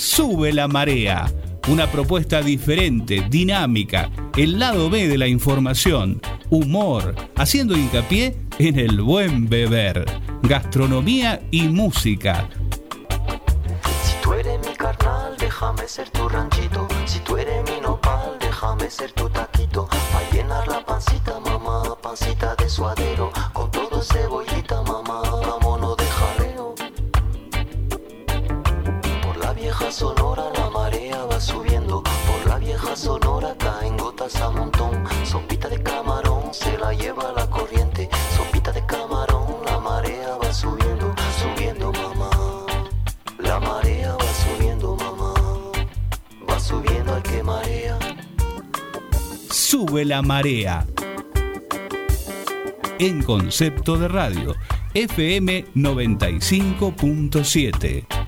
Sube la marea. Una propuesta diferente, dinámica, el lado B de la información, humor, haciendo hincapié en el buen beber, gastronomía y música. Si tú eres mi carnal, déjame ser tu ranchito. Si tú eres mi nopal, déjame ser tu taquito. Pa' llenar la pancita, mamá, pancita de suadero. Con todo cebollita, mamá, sonora la marea va subiendo. Por la vieja sonora caen gotas a montón. Sopita de camarón se la lleva la corriente. Sopita de camarón, la marea va subiendo, subiendo, mamá. La marea va subiendo, mamá. Va subiendo al que marea. Sube la marea. En concepto de radio, FM 95.7.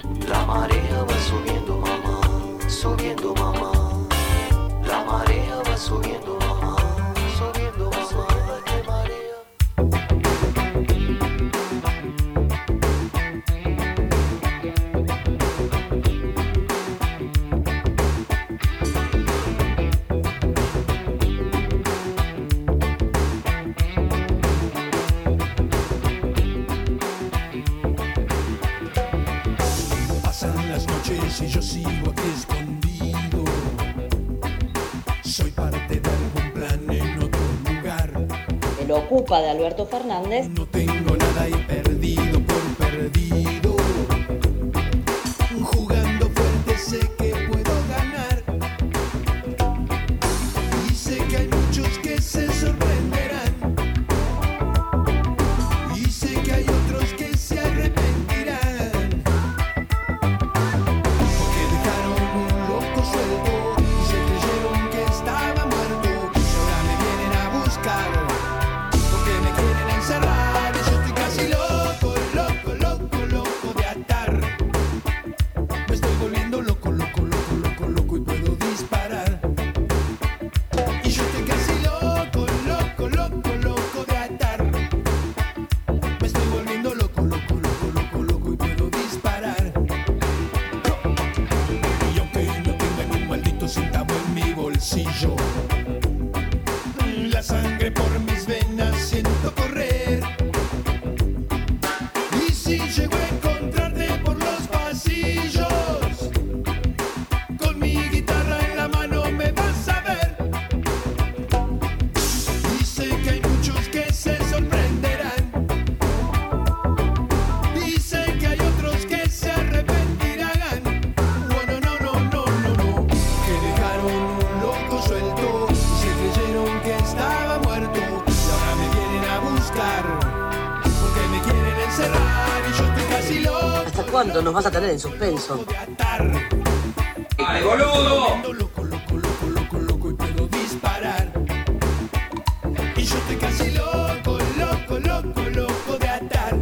Alberto Fernández. No tengo suspenso? ¡Ay, boludo! Loco, loco, loco, loco, loco y puedo disparar. Y yo estoy casi loco, loco, loco, loco de atar.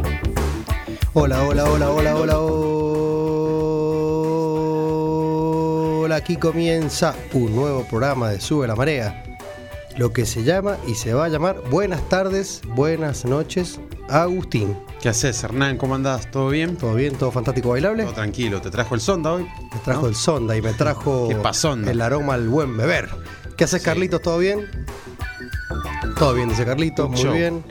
Hola, hola, hola, hola, hola, hola. Aquí comienza un nuevo programa de Sube la Marea. Lo que se llama y se va a llamar Buenas tardes, buenas noches, Agustín. ¿Qué haces, Hernán? ¿Cómo andás? ¿Todo bien? ¿Todo bien? ¿Todo fantástico bailable? Todo tranquilo. ¿Te trajo el sonda hoy? Me trajo ¿No? el sonda y me trajo el aroma al buen beber. ¿Qué haces, Sí. Carlitos? ¿Todo bien? Todo bien, dice Carlitos, muy show. bien.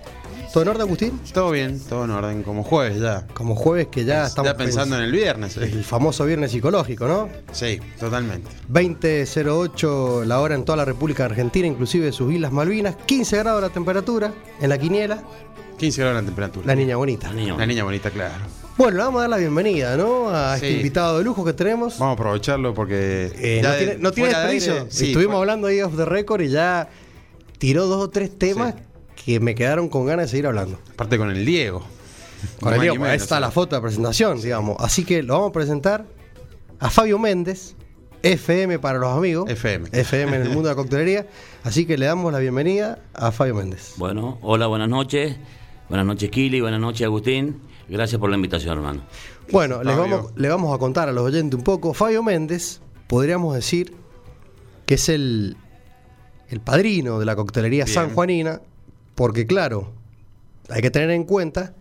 ¿Todo en orden, Agustín? Todo bien, todo en orden, como jueves ya. Como jueves que ya estamos ya pensando en el viernes. ¿eh? el famoso viernes psicológico, ¿no? Sí, totalmente. 20.08 la hora en toda la República Argentina, inclusive sus Islas Malvinas. 15 grados la temperatura en la quiniela. 15 grados la temperatura. La niña bonita. La niña bonita, claro. Bueno, le vamos a dar la bienvenida, ¿no? A este invitado de lujo que tenemos. Vamos a aprovecharlo porque. Eh, no de- tiene, no tiene de sí, Estuvimos fue- hablando ahí off the record y ya tiró dos o tres temas Sí. Que me quedaron con ganas de seguir hablando. Aparte con el Diego. Con el Diego, ahí está la foto de presentación, digamos. Así que lo vamos a presentar a Fabio Méndez, FM para los amigos. FM. FM en el mundo de la coctelería. Así que le damos la bienvenida a Fabio Méndez. Bueno, hola, buenas noches. Buenas noches, Kili. Buenas noches, Agustín. Gracias por la invitación, hermano. Bueno, les Fabio. vamos, le vamos a contar a los oyentes un poco. Fabio Méndez, podríamos decir que es el, el padrino de la coctelería Bien. sanjuanina, porque claro, hay que tener en cuenta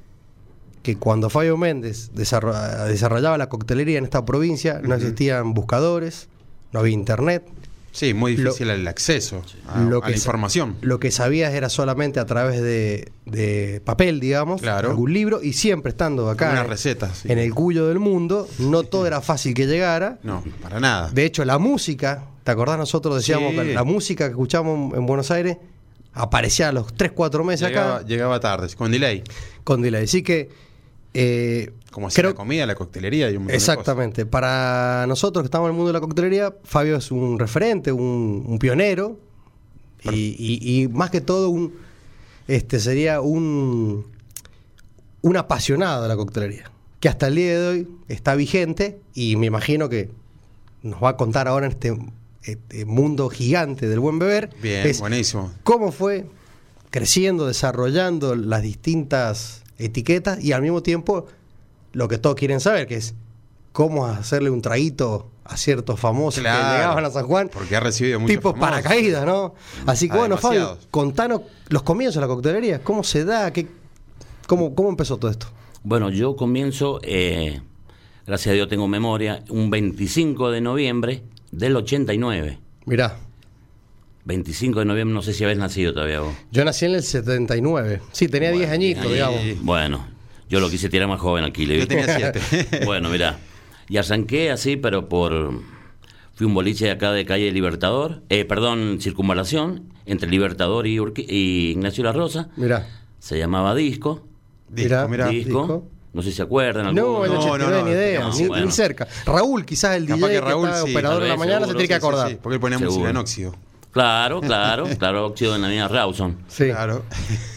que cuando Fabio Méndez desarro- desarrollaba la coctelería en esta provincia, no existían buscadores, no había internet. Sí, muy Lo- difícil el acceso a, Lo a que la información. Lo que sabías era solamente a través de, de papel, digamos, Claro. algún libro, y siempre estando acá Una en- receta, sí. en el cuyo del mundo, no todo era fácil que llegara. No, para nada. De hecho, la música, ¿te acordás? Nosotros decíamos Sí. que la música que escuchamos en Buenos Aires aparecía a los 3, 4 meses llegaba, acá llegaba tarde, con delay. con delay. Así que. eh, Como hacía creo- la comida, la coctelería y un montón de Exactamente. Para nosotros que estamos en el mundo de la coctelería, Fabio es un referente, un, un pionero y, y- y más que todo un este sería un un apasionado de la coctelería que hasta el día de hoy está vigente y me imagino que nos va a contar ahora en este, este mundo gigante del buen beber. Bien, es buenísimo. cómo fue creciendo, desarrollando las distintas etiquetas y al mismo tiempo lo que todos quieren saber, que es cómo hacerle un traguito a ciertos famosos Claro, que llegaban a San Juan. porque ha recibido muchos Tipo famosos. paracaídas, ¿no? Así que Ah, bueno, Fabio, contanos los comienzos de la coctelería, cómo se da, qué, cómo, cómo empezó todo esto. Bueno, yo comienzo, eh, gracias a Dios tengo memoria, un 25 de noviembre del 89. Mirá, 25 de noviembre, no sé si habéis nacido todavía vos. yo nací en el 79. Sí, tenía 10 añitos, Ahí, digamos. Bueno, yo lo quise tirar más joven aquí. le Yo tenía siete. bueno, mira, y arranqué así, pero por... Fui un boliche de acá de calle Libertador, eh, perdón, Circunvalación, entre Libertador y, Urqui- y Ignacio La Rosa. Mirá. Se llamaba Disco. Mirá, Disco, mirá. Disco. disco. No sé si se acuerdan. No, algunos. el No, 89 no, ni idea, no, ni, bueno. ni cerca. Raúl, quizás el Capaz DJ que Raúl, que está sí, operador en la mañana se tiene que sí, acordar. sí, porque él ponía Seguro. música en óxido. Claro, claro, claro, óxido en la avenida Rawson. Sí. Claro.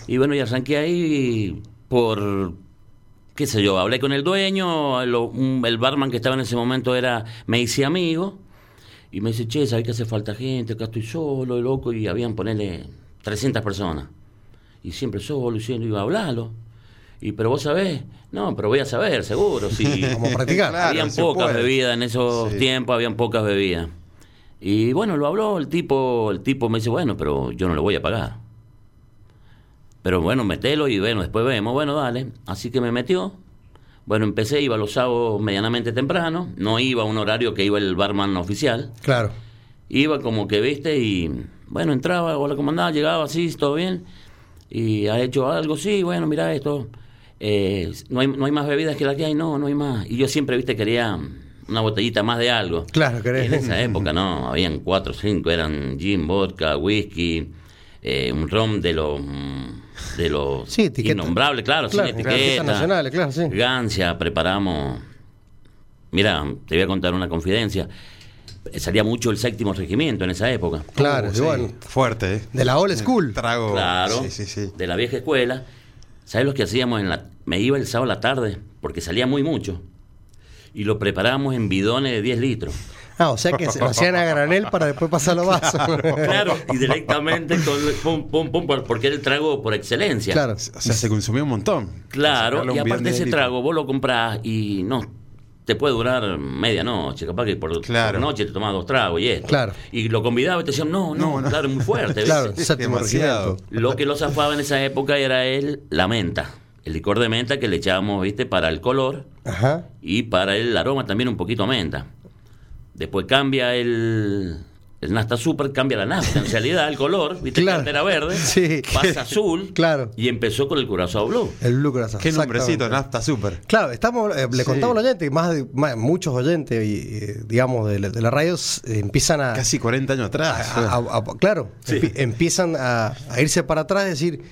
Y bueno, y arranqué ahí por, qué sé yo, hablé con el dueño, el barman que estaba en ese momento era, me hice amigo, y me dice, che, ¿sabes que hace falta gente? Acá estoy solo, loco, y habían, ponerle 300 personas. Y siempre solo, y siempre iba a hablarlo. Y, pero vos sabés, no, pero voy a saber, seguro, si... Como practicar. Claro, habían pocas puede. bebidas en esos Sí. tiempos, habían pocas bebidas. Y bueno, lo habló el tipo, el tipo me dice, bueno, pero yo no le voy a pagar. Pero bueno, metelo y bueno, después vemos, bueno, dale. Así que me metió. Bueno, empecé, iba los sábados medianamente temprano, no iba a un horario que iba el barman oficial. Claro. Iba como que, viste, y bueno, entraba, hola, ¿cómo andás? Llegaba así, todo bien. Y ha hecho algo, sí, bueno, mira esto. Eh, no, hay, no hay más bebidas que la que hay, no, no hay más. Y yo siempre, viste, quería una botellita más de algo. Claro, querés. En esa época, no, habían cuatro o cinco, eran gin, vodka, whisky, eh, un rom de los de los Sí, innombrables, claro, Claro, sin etiqueta. nacionales, claro, sí. Gancia, preparamos. Mira, te voy a contar una confidencia. Salía mucho el séptimo regimiento en esa época. Claro, Uh, sí, bueno, Fuerte, ¿eh? de la old school. Trago. Claro, Sí, sí, sí. de la vieja escuela. ¿Sabes lo que hacíamos en la me iba el sábado a la tarde porque salía muy mucho y lo preparábamos en bidones de 10 litros. Ah, o sea que se lo hacían a granel para después pasar los vasos. Claro, y directamente con pum pum pum por- porque era el trago por excelencia. Claro. O sea, se consumió un montón. Claro, y aparte de ese trago vos lo comprás y no te puede durar medianoche, capaz que por, Claro. por noche te tomás dos tragos y esto. Claro. Y lo convidaba y te decían, no, no, No, no. claro, es muy fuerte. ¿viste? Claro, Demasiado. Lo que lo zafaba en esa época era el, la menta, el licor de menta que le echábamos, viste, para el color Ajá. y para el aroma también un poquito a menta. Después cambia el, el nafta super, cambia la nafta, en realidad el color, viste, Claro. que antes era verde, Sí. pasa azul Claro. y empezó con el curazao blue. El Blue Corazón. Qué nombrecito, nafta super. Claro, estamos, eh, le Sí. contamos a los oyentes, más de más- muchos oyentes, y, eh, digamos, de, la- de las radios eh, empiezan a, Casi 40 años atrás. a- a- a- claro, Sí. empiezan a, a irse para atrás y decir,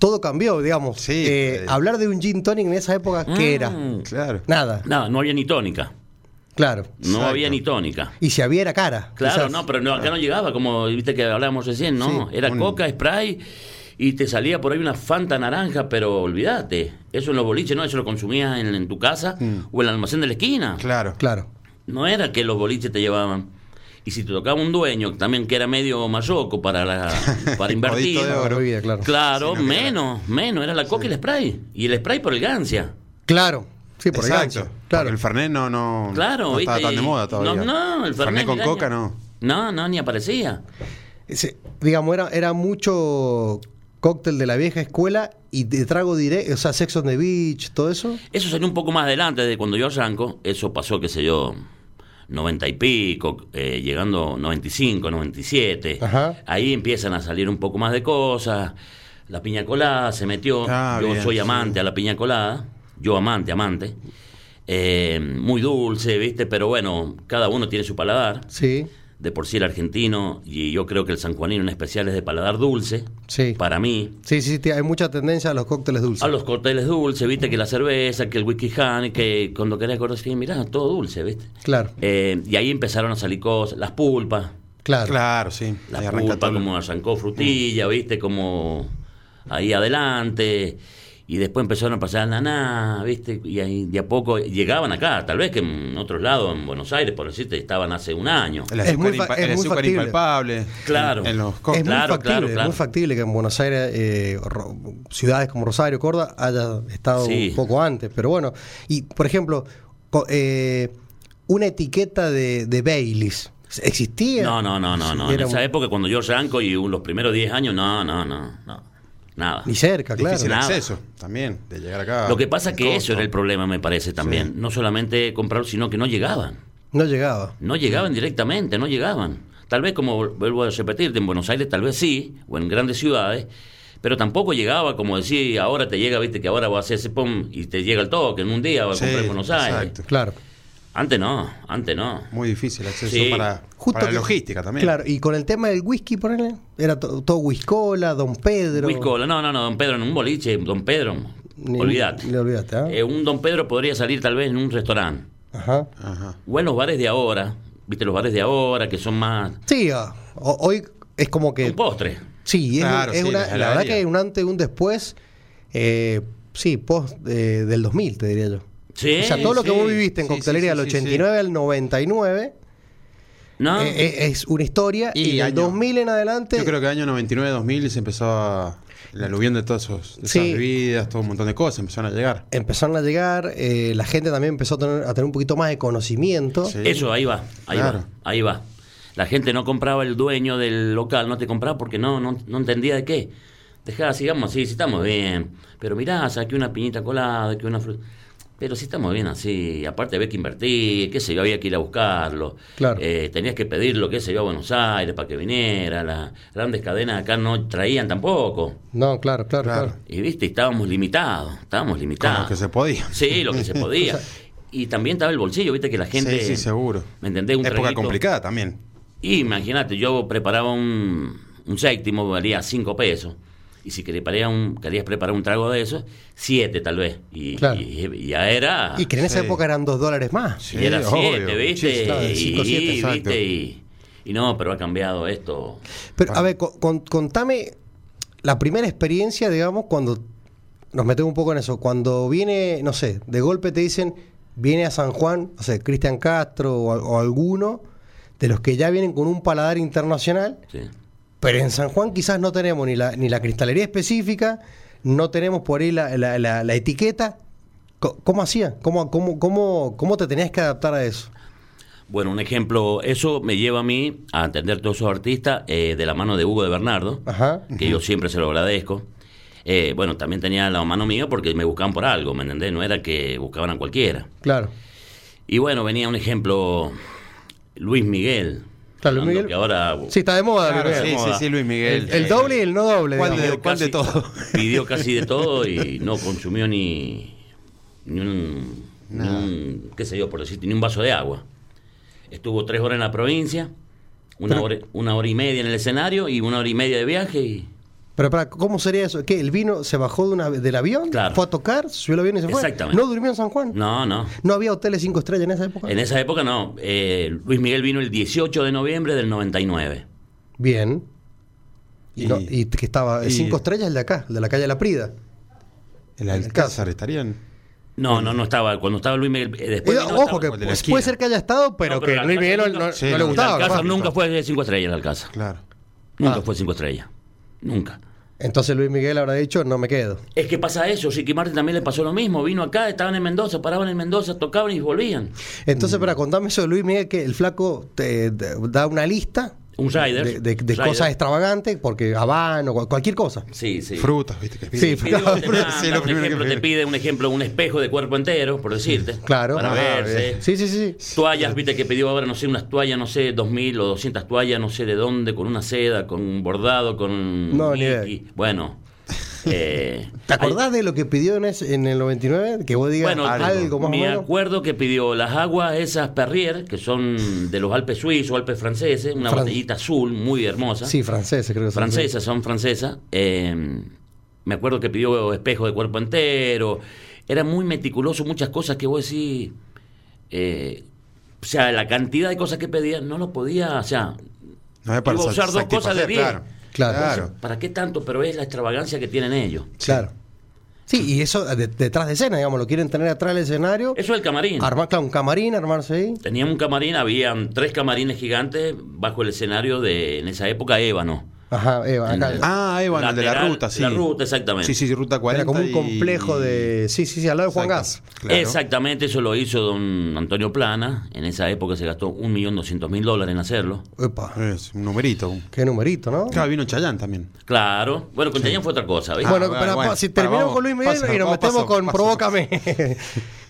todo cambió, digamos. Sí, Eh, eh. hablar de un gin tonic en esa época, ¿qué era? Mm. Claro. Nada, No, no había ni tónica. Claro. No Exacto. había ni tónica. Y si había era cara. Claro, quizás. no, pero no, acá no llegaba, como viste que hablábamos recién, no. Sí, Era un- coca, spray y te salía por ahí una fanta naranja, pero olvídate. Eso en los boliches, no, eso lo consumías en, en tu casa o en el almacén de la esquina. Claro. Claro. No era que los boliches te llevaban. Y si te tocaba un dueño también que era medio mayoco para, la, para invertir. De oro. Claro. Claro, menos, menos. Era la coca y el spray. Y el spray por el gancia. Claro. Sí, por el Exacto. gancho. Porque Claro. el Fernet no, no, Claro, no estaba tan de moda todavía. No, no, el Fernet con miraña. coca no. No, no, ni aparecía. Ese, digamos, era, era mucho cóctel de la vieja escuela y de trago directo, o sea, Sex on the Beach, todo eso. Eso salió un poco más adelante de cuando yo arranco. Eso pasó, qué sé yo, 90 y pico, eh, llegando 95, 97. Ajá. Ahí empiezan a salir un poco más de cosas. La piña colada se metió. Ah, yo bien, soy sí. amante a la piña colada. Yo amante, amante. Eh, muy dulce, ¿viste? Pero bueno, cada uno tiene su paladar. Sí, De por sí el argentino, y yo creo que el sanjuanino en especial es de paladar dulce. Sí. Para mí, sí, sí, sí, hay mucha tendencia a los cócteles dulces. a los cócteles dulces, viste, que la cerveza, que el whisky honey, que cuando querés acordar, sí, mirá, todo dulce, viste. Claro, Eh, y ahí empezaron a salir cosas, las pulpas, claro. Claro, sí. las pulpas todo. como arrancó frutilla, viste, como ahí adelante. Y después empezaron a pasar naná, viste, y ahí de a poco llegaban acá, tal vez que en otros lados, en Buenos Aires, por decirte, estaban hace un año. El Es muy es el muy azúcar impalpable. Claro. En, en los Es muy Claro, factible, claro, es muy factible que en Buenos Aires, eh, ciudades como Rosario, Córdoba, haya estado Sí. un poco antes. Pero bueno, y por ejemplo, eh, una etiqueta de, de Baileys, ¿existía? No, no, no, no, no. En esa un- época, cuando yo arranco y los primeros 10 años, no, no, no, no. Nada. Ni cerca, claro. Difícil Nada. acceso también, de llegar acá. Lo que pasa que eso era el problema, me parece también. Sí. No solamente comprar, sino que no llegaban. No llegaba. No llegaban directamente, no llegaban. Tal vez, como vuelvo a repetirte, en Buenos Aires tal vez sí, o en grandes ciudades, pero tampoco llegaba, como decir, ahora te llega, viste, que ahora va a hacer ese pum y te llega el toque en un día, va a Sí, comprar en Buenos Aires. exacto. Claro. Antes no, antes no. Muy difícil acceso Sí. para, Justo para que- logística también. Claro, y con el tema del whisky, ponele, era to- todo Whiskola, Don Pedro. Whiskola, no, no, no, don Pedro en un boliche, don Pedro, Ni- olvídate. ¿ah? Eh, un don Pedro podría salir tal vez en un restaurante. Ajá. Ajá. O en los bares de ahora, viste, los bares de ahora que son más... Sí, ah, ho- hoy es como que Un postre. Sí, es, Claro, es sí, una- la verdad que hay un antes y un después, eh, sí, post eh, del 2000, te diría yo. Sí, o sea, todo lo que vos viviste en sí, coctelería sí, del sí, sí, 89 al 99 ¿no? eh, eh, es una historia y, Y del año- 2000 en adelante Yo creo que año 99-2000 se empezó a... La aluvión de todas esos, de esas Sí. bebidas, todo un montón de cosas empezaron a llegar. empezaron a llegar, eh, la gente también empezó a tener, a tener un poquito más de conocimiento. Sí. Eso, ahí va, ahí Claro. va, ahí va. La gente no compraba el dueño del local, no te compraba porque no, no, no entendía de qué. Dejá, sigamos así, si estamos bien. Pero mirá, saqué una piñita colada, que una fruta. Pero si estamos bien así, aparte había que invertir, qué sé yo, había que ir a buscarlo. Claro. Eh, tenías que pedirlo, qué sé yo, a Buenos Aires para que viniera. Las grandes cadenas acá no traían tampoco. No, claro, claro, Claro. claro. Y viste, estábamos limitados, estábamos Con limitados. lo que se podía. Sí, lo que se podía. Y también estaba el bolsillo, viste que la gente... Sí, sí, seguro. ¿Me entendés? Un Época traguito- complicada también. Y imagínate, yo preparaba un, un séptimo, valía cinco pesos. Y si querías, un, querías preparar un trago de eso, siete tal vez. Y, Claro. y- y ya era... Y que en esa Sí. época eran dos dólares más. Sí, y era siete, obvio. ¿viste? Sí, claro, cinco, siete. Y, y no, pero ha cambiado esto. Pero, a ver, co- con- contame la primera experiencia, digamos, cuando nos metemos un poco en eso. Cuando viene, no sé, de golpe te dicen, viene a San Juan, no sé, Cristian Castro o, o alguno de los que ya vienen con un paladar internacional, Sí. Pero en San Juan quizás no tenemos ni la, ni la cristalería específica, no tenemos por ahí la, la- la- la etiqueta. ¿Cómo hacía? ¿Cómo, cómo, cómo, ¿Cómo te tenías que adaptar a eso? Bueno, un ejemplo, eso me lleva a mí a atender todos esos artistas eh, de la mano de Hugo de Bernardo. Ajá. que yo siempre se lo agradezco. Eh, bueno, también tenía la mano mía porque me buscaban por algo, ¿me entendés? No era que buscaban a cualquiera. Claro. Y bueno, venía un ejemplo, Luis Miguel. Claro, Luis Miguel. que ahora Sí, está de moda. Claro, Luis sí, Miguel. sí, sí, Luis Miguel. El, el doble y el no doble. ¿Cuál de- cuál de todo? Pidió casi de todo y no consumió ni, ni un, ni un, qué sé yo, por decirte, ni un vaso de agua. Estuvo tres horas en la provincia, una, hora, una hora y media en el escenario y una hora y media de viaje y... Pero para, ¿cómo sería eso? ¿Qué? ¿El vino se bajó de una, del avión? Claro. ¿Fue a tocar? ¿Subió el avión y se fue? Exactamente. ¿No durmió en San Juan? No, no. ¿No había hoteles cinco estrellas en esa época? En esa época no. Eh, Luis Miguel vino el 18 de noviembre del 99. Bien. Y, no- y que estaba, el y- cinco estrellas el de acá, el de la calle La Prida. El Alcázar estarían. No, no, no estaba. Cuando estaba Luis Miguel. eh, después Eh, ojo, estaba- que pues, esquina. puede ser que haya estado, pero, No, pero que Luis Miguel no, Sí, le gustaba. el Alcázar nunca fue de 5 estrellas el Alcázar. Claro. Nunca Ah. fue 5 estrellas. Nunca. Entonces Luis Miguel habrá dicho, no me quedo. Es que pasa eso. Ricky Martin también le pasó lo mismo. Vino acá, estaban en Mendoza, paraban en Mendoza, tocaban y volvían. Entonces, para contarme eso de Luis Miguel, que el flaco te, te da una lista Un rider. de, de- de Rider. cosas extravagantes, porque habano, cual- cualquier cosa. Sí, sí. Frutas, ¿viste? Que Sí, digo, te Frutas, sí, lo un primero que ejemplo, te pide. pide un ejemplo, un espejo de cuerpo entero, por decirte. Claro. Para Ah, verse. Sí, sí, sí. Toallas, viste que pidió ahora, no sé, unas toallas, no sé, 2000 o 200 toallas, no sé de dónde, con una seda, con un bordado, con. No, ni. Bueno. Eh, ¿Te acordás de lo que pidió en, ese- en el 99? Que vos digas Bueno, algo, más o me menos. acuerdo que pidió las aguas esas Perrier, que son de los Alpes suizos, Alpes franceses, una Fran- botellita azul muy hermosa. Sí, franceses, creo que son. francesas, son francesas. Eh, me acuerdo que pidió espejo de cuerpo entero. Era muy meticuloso, muchas cosas que vos decís. eh, o sea, la cantidad de cosas que pedía no lo podía. O sea, No iba a usar dos cosas de satisfacer, 10. Claro. Claro. claro. ¿Para qué tanto? Pero es la extravagancia que tienen ellos. Claro. Sí, y eso de- detrás de escena, digamos, lo quieren tener atrás del escenario. Eso es el camarín. Armar, claro, un camarín, armarse ahí. Teníamos un camarín, habían tres camarines gigantes bajo el escenario de, en esa época, Ébano. Ajá, Eva, acá. Ah, Evan, el de la Lateral, ruta, sí. La ruta, exactamente. Sí, sí, ruta 40. Era como un y- complejo de. Sí, sí, sí, al lado de Juan Gas. Claro. Exactamente, eso lo hizo don Antonio Plana. En esa época se gastó un millón doscientos mil dólares en hacerlo. Epa, Es un numerito. qué numerito, ¿no? Claro, vino Chayán también. Claro. Bueno, con Chayanne fue otra cosa, ¿viste? Ah, bueno, bueno, pero bueno. si terminamos con Luis Miguel y nos metemos paso, con paso. Provócame.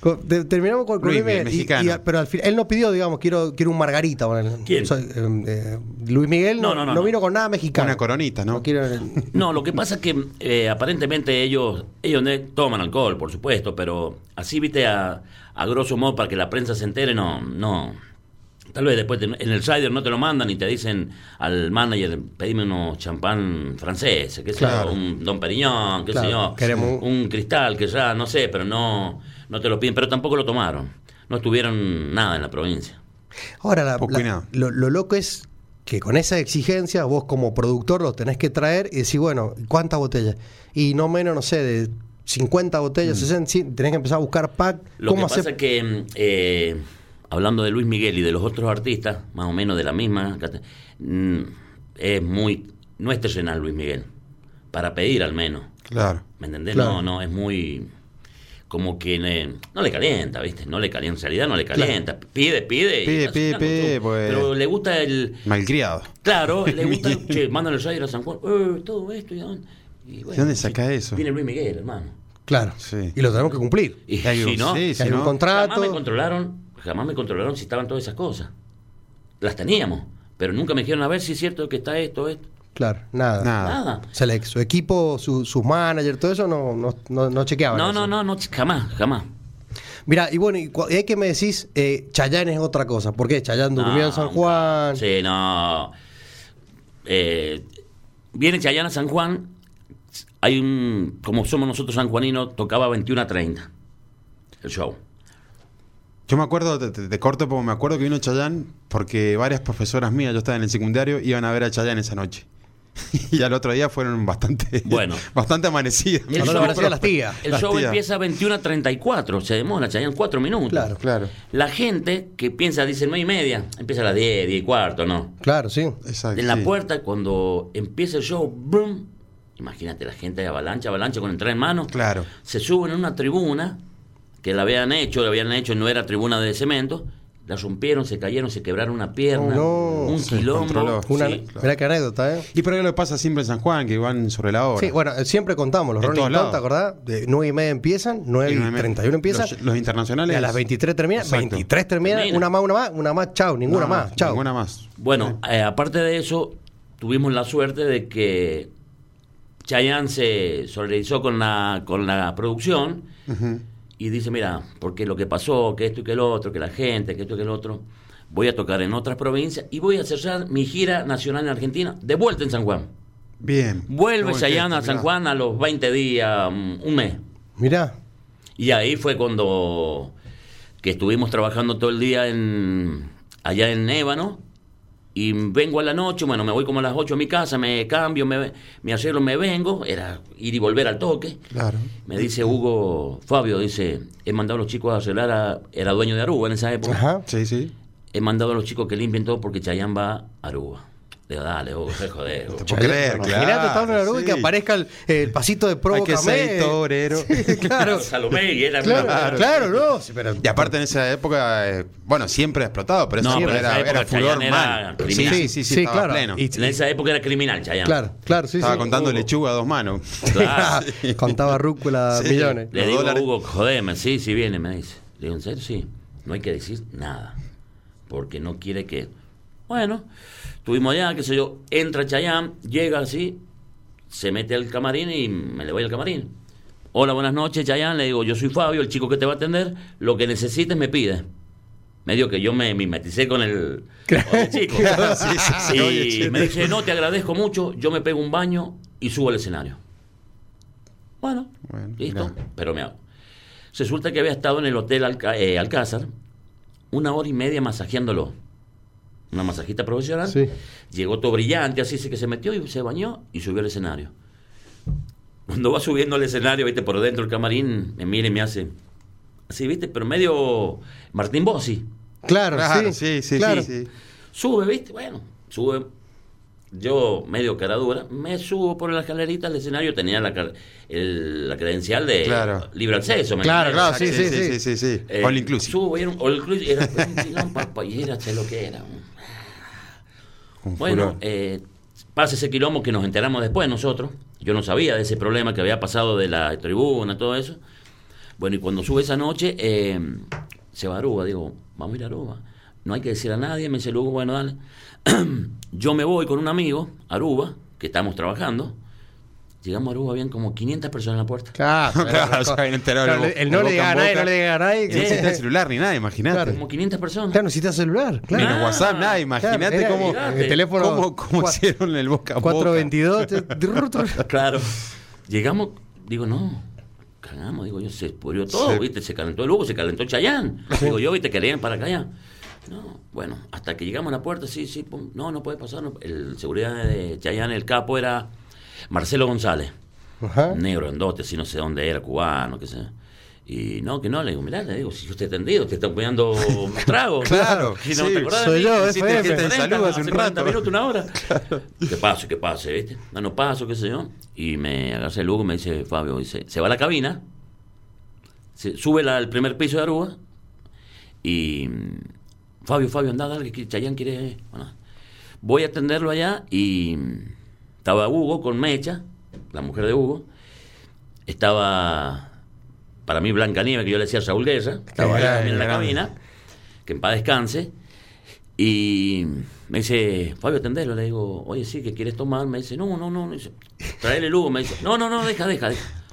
Con- de- terminamos con, con Luis Luis Miguel. Y- y- pero al fin, él no pidió, digamos, quiero, quiero un Margarita. ¿Quién? Soy, eh, eh, Luis Miguel no, No, no, no, no no. vino con nada mexicano. Una coronita, ¿no? quiero- No, lo que pasa es que eh, aparentemente ellos ellos toman alcohol, por supuesto, pero así, viste, a, a grosso modo, para que la prensa se entere, no, no. Tal vez después te- en el rider no te lo mandan y te dicen al manager, pedime unos champán franceses, qué sé Claro. yo, un Don Periñón, qué Claro, sé yo, queremos un cristal, que ya, no sé, pero no, no te lo piden, pero tampoco lo tomaron. No estuvieron nada en la provincia. Ahora, la- lo, lo loco es que con esa exigencia vos como productor los tenés que traer y decir, bueno, ¿cuántas botellas? Y no menos, no sé, de 50 botellas, 60, sí, tenés que empezar a buscar pack. Mm. Lo ¿Cómo que pasa hacer? es que, mm, eh, hablando de Luis Miguel y de los otros artistas, más o menos de la misma, mm, es muy. No es terrenal Luis Miguel, para pedir al menos. Claro. ¿Me entendés? Claro. No, no, es muy. Como que ne- no le calienta, ¿viste? No le calienta, en realidad no le calienta. Pide, pide. y Pide, pide, pide, pues. Pero le gusta el. Malcriado. Claro, le gusta. che, mandan el radio a San Juan. Eh, todo esto. ¿Y dónde, y bueno, ¿De dónde saca eso? Viene Luis Miguel, hermano. Claro. Sí. Y lo tenemos que cumplir. Y Hay si un- no, sí, Si un no- contrato. Jamás me controlaron, jamás me controlaron si estaban todas esas cosas. Las teníamos, pero nunca me dijeron a ver si es cierto que está esto, esto. Claro, nada. Nada. Nada. O sea, su equipo, su- sus managers, todo eso no, no, no, no chequeaban. No, eso. no, no, no, jamás, jamás. Mira, y bueno, y, hay que me decís, eh, Chayanne es otra cosa. ¿Por qué? Chayanne durmió No, en San Juan. Sí, no. Eh, viene Chayanne a San Juan. Hay un. Como somos nosotros sanjuaninos, tocaba 21 a 30 el show. Yo me acuerdo, te, te- te corto porque me acuerdo que vino Chayán porque varias profesoras mías, yo estaba en el secundario, iban a ver a Chayán esa noche. y al otro día fueron bastante, Bueno. bastante amanecidas. El show- sido las tías. El Las show tías. empieza a 21 a 34, se demora, Chayanne, 4 minutos. Claro, Claro, La gente que piensa, dice 9 y media, empieza a las 10, 10 y cuarto, ¿no? Claro, sí. exacto. En la sí. puerta, cuando empieza el show, ¡brum! imagínate la gente de avalancha, avalancha con el tren en mano, Claro. se suben a una tribuna que la habían hecho, la habían hecho, no era tribuna de cemento, la rompieron, se cayeron, se quebraron una pierna, Oh, no. un quilombo. Una, sí. Mirá qué anécdota, ¿eh? Y por ahí lo pasa siempre en San Juan, que van sobre la hora. Sí, bueno, eh, siempre contamos, los En Rolling Stones, ¿te lados. acordás? De 9 y media empiezan, 9 Y y no me- 31 empiezan. Los, los y internacionales. a las 23 terminan, Exacto. 23 terminan, Termina. una más, una más, una más, chao, ninguna No, más, chao. Ninguna más. Bueno, eh, aparte de eso, tuvimos la suerte de que Chayanne se solidarizó con la, con la producción Ujú. Y dice, mira, porque lo que pasó, que esto y que el otro, que la gente, que esto y que el otro, voy a tocar en otras provincias y voy a cerrar mi gira nacional en Argentina, de vuelta en San Juan. Bien. Vuelve Qué buen Chayanne a San mirá. Juan a los 20 días, mm, un mes. Mirá, Y ahí fue cuando que estuvimos trabajando todo el día en allá en Ébano y vengo a la noche, bueno, me voy como a las 8 a mi casa, me cambio, me, me arreglo, me vengo, era ir y volver al toque. Claro. Me dice Hugo, Fabio, dice, he mandado a los chicos a arreglar, a- era dueño de Aruba en esa época, ajá. Sí, sí. he mandado a los chicos que limpien todo porque Chayán va a Aruba. Le digo, dale, Hugo, se joder. Hugo". Te puedo creer, Imagínate claro, estar en una Aruba y que sí. aparezca el, el pasito de Hay Provo que ser torero. claro. Salomé y era Claro, claro, no. sí, pero- Y aparte en esa época, eh, bueno, siempre ha explotado, pero No, pero esa era, época era furor era mal. Sí, criminal. sí, sí, sí, Sí, claro. pleno. Y- En esa época era criminal, Chayanne. Claro, claro, sí, estaba sí. contando Hugo. lechuga a dos manos. Claro. Contaba rúcula Sí. millones. Le digo, dólares. Hugo, jodeme, sí, sí viene, me dice. Le digo, ¿en serio? Sí. No hay que decir nada. Porque no quiere que... Bueno, estuvimos allá, qué sé yo, entra Chayán, llega así, se mete al camarín y me le voy al camarín. Hola, buenas noches, Chayán. Le digo, yo soy Fabio, el chico que te va a atender. Lo que necesites me pide. Medio que yo me mimeticé con el, con el chico. Claro, sí, sí, sí. Y Oye, me dice, no, te agradezco mucho, yo me pego un baño y subo al escenario. Bueno, Bueno, listo, pero me hago. Resulta que había estado en el hotel Alca- eh, Alcázar una hora y media masajeándolo. Una masajista profesional. Sí. Llegó todo brillante, así se que se metió y se bañó y subió al escenario. Cuando va subiendo al escenario, viste, por dentro del camarín, me mira y me hace así, viste, pero medio Martín Bossi. Claro, Claro, sí. sí, sí, claro. sí. Sube, ¿viste? Bueno, sube. Yo, medio cara dura, me subo por la escalerita al escenario, tenía la, el- la credencial de Claro. libre acceso. ¿me Claro, claro, sí, sí, sí, sí, sí, sí. Eh, All inclusive. Subo, era un all inclusive, era un pilón, papá, y era, sé lo que era. Bueno, eh, pasa ese quilombo que nos enteramos después nosotros. Yo no sabía de ese problema que había pasado de la tribuna, todo eso. Bueno, y cuando sube esa noche, eh, se va a Aruba. Digo, vamos a ir a Aruba. No hay que decir a nadie. Me dice Lugo, bueno, dale. Yo me voy con un amigo a Aruba, que estamos trabajando. Llegamos a Aruba, habían como 500 personas en la puerta. Claro, Claro, se habían enterado Claro, de el, no le diga a nadie, no le diga a nadie. No el celular ni nada, imagínate. Claro. Como 500 personas. Claro, necesitas celular. Claro. Ni los WhatsApp, nada, imagínate era- cómo, el teléfono cómo, cómo cua- hicieron el boca a boca. 422. Claro. Llegamos, digo, no, cagamos, digo yo, se pudrió todo, Sí. ¿viste? Se calentó el Hugo, se calentó Chayán. Digo yo, ¿viste? Querían para acá ya. No, bueno, hasta que llegamos a la puerta, sí, sí, pum, no, no puede pasar. no. El seguridad de Chayán, el capo, era Marcelo González. Ajá. Negro, endote, si no sé dónde era, cubano, qué sé. Y no, que no, le digo, mirá, le digo, si yo estoy tendido, te están poniendo un trago. Claro, no sí, te acordás de soy yo, Hiciste FM. fiesta de salud hace un 40 rato. minutos, una hora. Que pase, que pase, ¿viste? No, no paso, qué sé yo. Y me agarra el Hugo y me dice, Fabio, dice, se va a la cabina, se, sube la- al primer piso de Aruba y mm, Fabio, Fabio, anda, dale, que Chayán quiere... Bueno, voy a atenderlo allá y mm, estaba Hugo con Mecha, la mujer de Hugo, estaba para mí Blanca Nieve, que yo le decía Raúl Guerra, estaba ahí también en la cabina, que en paz descanse, y me dice, Fabio, atendelo, le digo, oye, sí, ¿qué quieres tomar? Me dice, no, no, no, me dice, traele el Hugo, me dice, no, no, no, deja, deja, deja.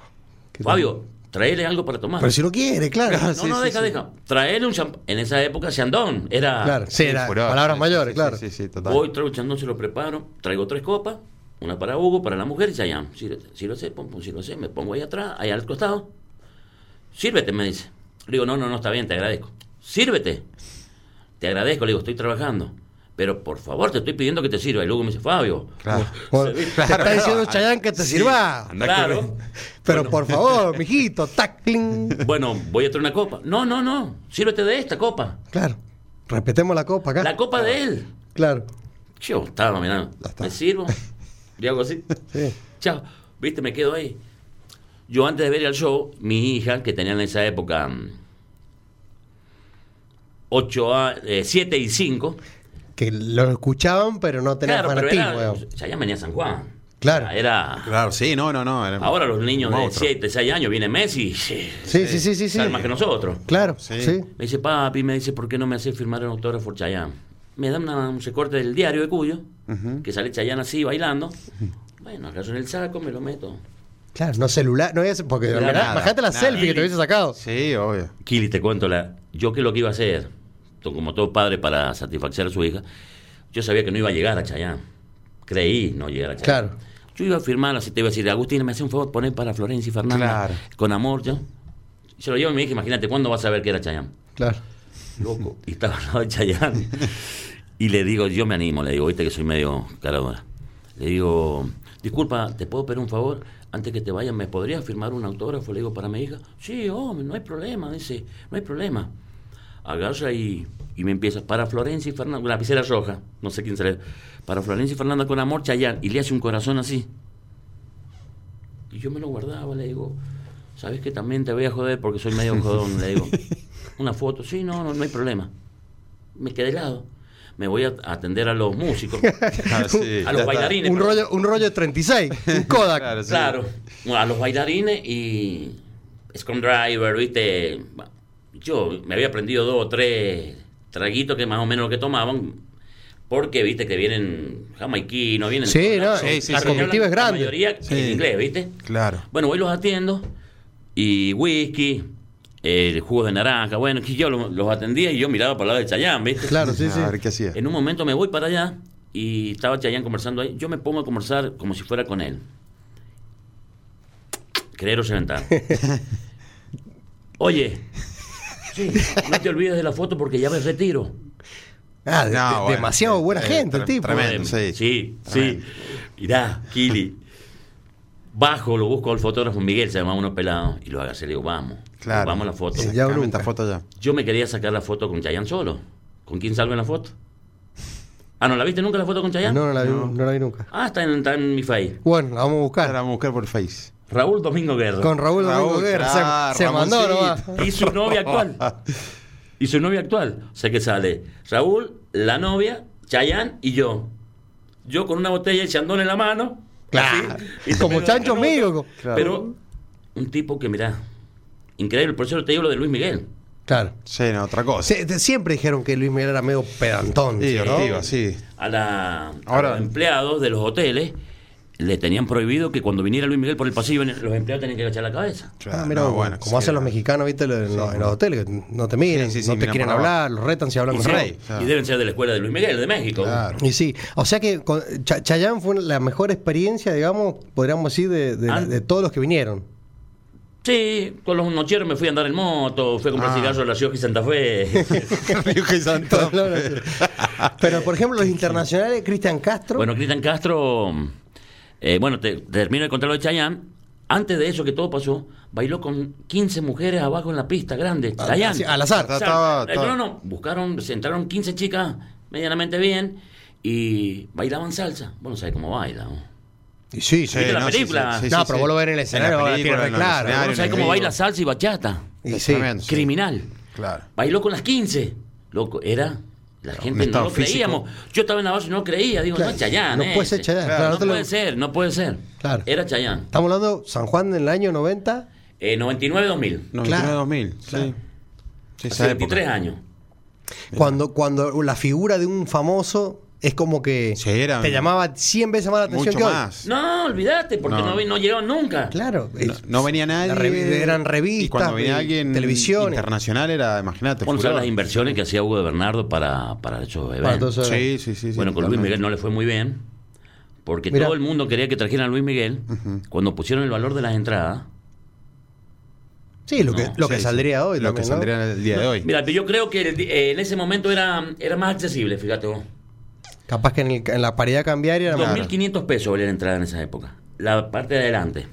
Fabio, traele algo para tomar. Pero si no quiere, claro. no, sí, no, sí, deja, sí. deja. Traele un champán. En esa época, Chandon, era... Claro, sí, era palabras mayores, sí, claro. Sí, sí, total. Voy, traigo chandón, se lo preparo, traigo tres copas, una para Hugo, para la mujer y Chayán. Sírvete, sírvete, pum, pum, sírvete, me pongo ahí atrás, ahí al costado. Sírvete, me dice. Le digo, no, no, no, está bien, te agradezco. Sírvete. Te agradezco, le digo, estoy trabajando. Pero por favor, te estoy pidiendo que te sirva. Y luego me dice, Fabio. Claro. Te está diciendo Chayán que te sirva. Anda Claro. Pero por favor, mijito, tac, cling. Bueno, voy a traer una copa. No, no, no. Sírvete de esta copa. Claro. Respetemos la copa acá. La copa de él. Claro. Yo estaba mirando. Me sirvo. Y hago así. Sí. Chao. Viste, me quedo ahí. Yo antes de ver el show, mi hija, que tenía en esa época 8 7 y 5. Que lo escuchaban, pero no tenían Claro, fanatismo. era, digamos. ya venía a San Juan. Claro. Era. Claro, sí, no, no, no. era Ahora los niños de monstruo. 7, 6 años viene Messi. Sí, Sí, sí, sí, sí. más que nosotros. Claro, Sí. sí. Me dice, papi, me dice, ¿por qué no me hace firmar un autógrafo Chayán? Me da una- un recorte del diario de Cuyo, que sale Chayán así bailando. Bueno, acaso en el saco, me lo meto. Claro, no celular, no es porque Nada, mirá, imagínate la nada. selfie que te hubiese sacado. Sí, obvio. Kili, te cuento, la, yo que lo que iba a hacer, como todo padre para satisfacer a su hija, yo sabía que no iba a llegar a Chayán. Creí no llegar a Chayán. Claro. Yo iba a firmar, así te iba a decir, Agustín, me hace un favor poner para Florencia y Fernanda. Claro. Con amor, yo. Se lo llevo a mi hija, imagínate, ¿cuándo vas a ver que era Chayán? Claro. Loco. Y estaba al lado de Chayán. Y le digo, yo me animo, le digo, viste que soy medio caradora. Le digo, disculpa, ¿te puedo pedir un favor? Antes que te vayan, ¿me podrías firmar un autógrafo? Le digo, para mi hija. Sí, hombre, no hay problema, dice, no hay problema. Agarra y Y me empieza, para Florencia y Fernanda, una lapicera roja, no sé quién será. Para Florencia y Fernanda con amor, Chayanne. Y le hace un corazón así. Y yo me lo guardaba, le digo, ¿sabes que también te voy a joder porque soy medio jodón? Le digo, una foto, sí, no, no, no hay problema. Me quedé helado. Me voy a atender a los músicos, Ah, sí, a los bailarines. Un rollo, un rollo de 36, un Kodak. Claro, sí. Claro, a los bailarines y Driver, viste. Yo me había aprendido dos o tres traguitos que más o menos lo que tomaban, porque viste que vienen jamaiquinos, vienen. Sí, no, Sí, sí, la sí. comitiva es La grande. mayoría Sí. en inglés, viste. Claro. Bueno, voy los atiendo y whisky, el jugo de naranja, bueno, que yo los, los atendía y yo miraba para el lado de Chayán, ¿viste? Claro, sí, sí. A ver qué hacía. En un momento me voy para allá y estaba Chayán conversando ahí. Yo me pongo a conversar como si fuera con él. Creer o reventar. Oye, sí, no te olvides de la foto porque ya me retiro. Ah, de- No, de- bueno, demasiado buena eh, gente el tipo. tremendo. Eh, sí. sí, sí. Tremendo. Mirá, Kili. Bajo, lo busco al fotógrafo Miguel, se llamaba uno pelado, y lo agacé, le digo, vamos. Claro. Vamos a la foto. Ya esta foto ya. Yo me quería sacar la foto con Chayanne solo. ¿Con quién salgo en la foto? Ah, ¿no la viste nunca la foto con Chayanne? No, no la, vi, no la vi nunca. Ah, está en, está en mi face. Bueno, la vamos a buscar. vamos a buscar por Face. Raúl Domingo Guerra. Con Raúl Domingo Raúl, Guerra. se se mandó nomás. Y su novia actual. Y su novia actual. O sea que sale Raúl, la novia, Chayanne y yo. Yo con una botella de chandón en la mano. Claro. así, y Como chancho mío. Claro. Pero un tipo que, mirá, increíble. Por eso te digo lo de Luis Miguel. Claro. Sí, no, otra cosa. Se- siempre dijeron que Luis Miguel era medio pedantón. Sí, sí. A, la, a Ahora- los empleados de los hoteles le tenían prohibido que cuando viniera Luis Miguel por el pasillo los empleados tenían que agachar la cabeza. Ah, mira, No, bueno, como sí, hacen los mexicanos, ¿viste? En, los, en los hoteles, que no te miren, Sí, sí, sí, no te quieren hablar, los retan si hablan Y, con sí, rey. claro. y deben ser de la escuela de Luis Miguel, de México. Claro. Y sí, o sea que con, Cha- Chayanne fue la mejor experiencia, digamos, podríamos decir, de, de- de todos los que vinieron. Sí, con los nocheros me fui a andar en moto, fui a comprar Ah. cigarros en la Ciudad y Santa Fe. Río y Santo. Pero, por ejemplo, los internacionales, Cristian Castro. bueno, Cristian Castro, eh, bueno, te, termino de contar lo de Chayanne. Antes de eso que todo pasó, bailó con 15 mujeres abajo en la pista, grande. Al- Chayanne. así, al azar. O sea, Estaba- eh, estaba- No, no, buscaron, se entraron 15 chicas medianamente bien y bailaban salsa. Vos no sabés cómo baila. ¿no? Y sí, sí. ¿Viste la no, película? No, pero vos lo ves en el escenario, la ahora película, en claro. Escenarios, no sabés en cómo baila salsa y bachata. Y sí. Sí. Criminal. Claro. Bailó con las 15. Loco, era. La gente no lo físico. creíamos. Yo estaba en la base y no lo creía. Digo, Claro, no es Chayanne. no eh, puede ser. Chayanne, claro, claro, no no lo- puede ser, no puede ser. Claro. Era Chayanne. Estamos hablando San Juan del año 90. Eh, 99-2000. 99-2000, Claro. sí. Sí, Hace esa 23 época. años. Cuando, cuando la figura de un famoso es como que Sí, era- te llamaba 100 veces más la atención Mucho que hoy. más. No, olvídate, porque no, No. no llegaron nunca. Claro. No, es- no venía nadie. Revi- eran revistas, Y cuando venía de- alguien televisión. internacional era, imagínate, Bueno, furor. ¿sabes las inversiones que hacía Hugo de Bernardo para, para esos eventos? Para. Sí, sí, sí. sí, bueno, con Luis. Miguel no le fue muy bien, porque Mirá. todo el mundo quería que trajeran a Luis Miguel. Cuando pusieron el valor de las entradas, Sí, lo que, No, lo que saldría sí. hoy. Lo que también, ¿no? saldría el día de hoy. Mira, pero yo creo que el eh, en ese momento era, era más accesible, fíjate vos. Capaz que en, el- en la paridad cambiaria era más. 2.500 pesos valía la entrada en esa época. La parte de adelante.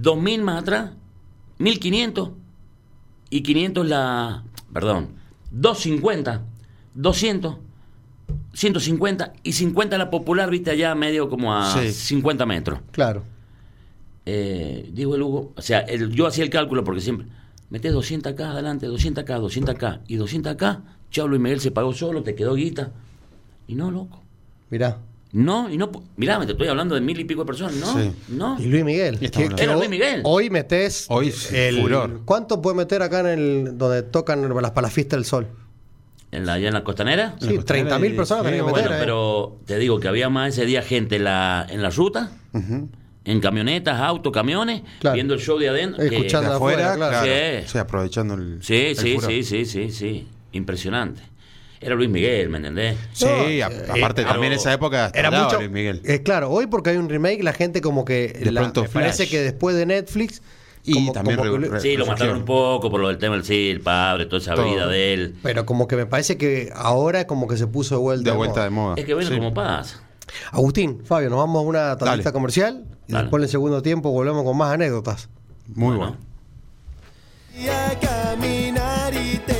2.000 más atrás, 1.500 y 500 la... Perdón, 250, 200, 150 y 50 la popular, viste, allá medio como a Sí. 50 metros. Claro. Eh, digo el Hugo, o sea, el- yo hacía el cálculo porque siempre, metés 200 acá adelante, 200 acá, 200 acá y 200 acá, chao Luis Miguel se pagó solo, te quedó guita. Y no, loco. Mirá. No, y no. Mirá, me te estoy hablando de mil y pico de personas. No, Sí. no. Y Luis Miguel. Que Era hoy- Luis Miguel. Hoy metés. Hoy es furor. ¿Cuánto puede meter acá en el. donde tocan las para la fiesta del sol? ¿En la, allá en la costanera. Sí, 30.000 personas sí, que bueno, meter. Bueno, eh. pero te digo que había más ese día gente en la, en la ruta, en camionetas, autos, camiones, Claro. viendo el show de adentro. que- Escuchando. De afuera, afuera, claro. claro. Sí, aprovechando el. Sí, el sí, furor. sí, sí, sí, sí. Impresionante. Era Luis Miguel, ¿me entendés? Sí, No, a- eh, aparte pero- también en esa época Era mucho. Luis Miguel. eh, claro, hoy porque hay un remake, la gente como que. De la- pronto me parece que después de Netflix. Y como- también como que re- lo- re- Sí, lo mataron un poco por lo del tema del sí, el padre, toda esa Todo. vida de él. Pero como que me parece que ahora como que se puso de vuelta. De vuelta de moda. moda. Es que bueno, Sí. como pasa. Agustín, Fabio, nos vamos a una Dale. comercial y Dale. después en el segundo tiempo volvemos con más anécdotas. Muy Bueno. bueno. Y a caminar y te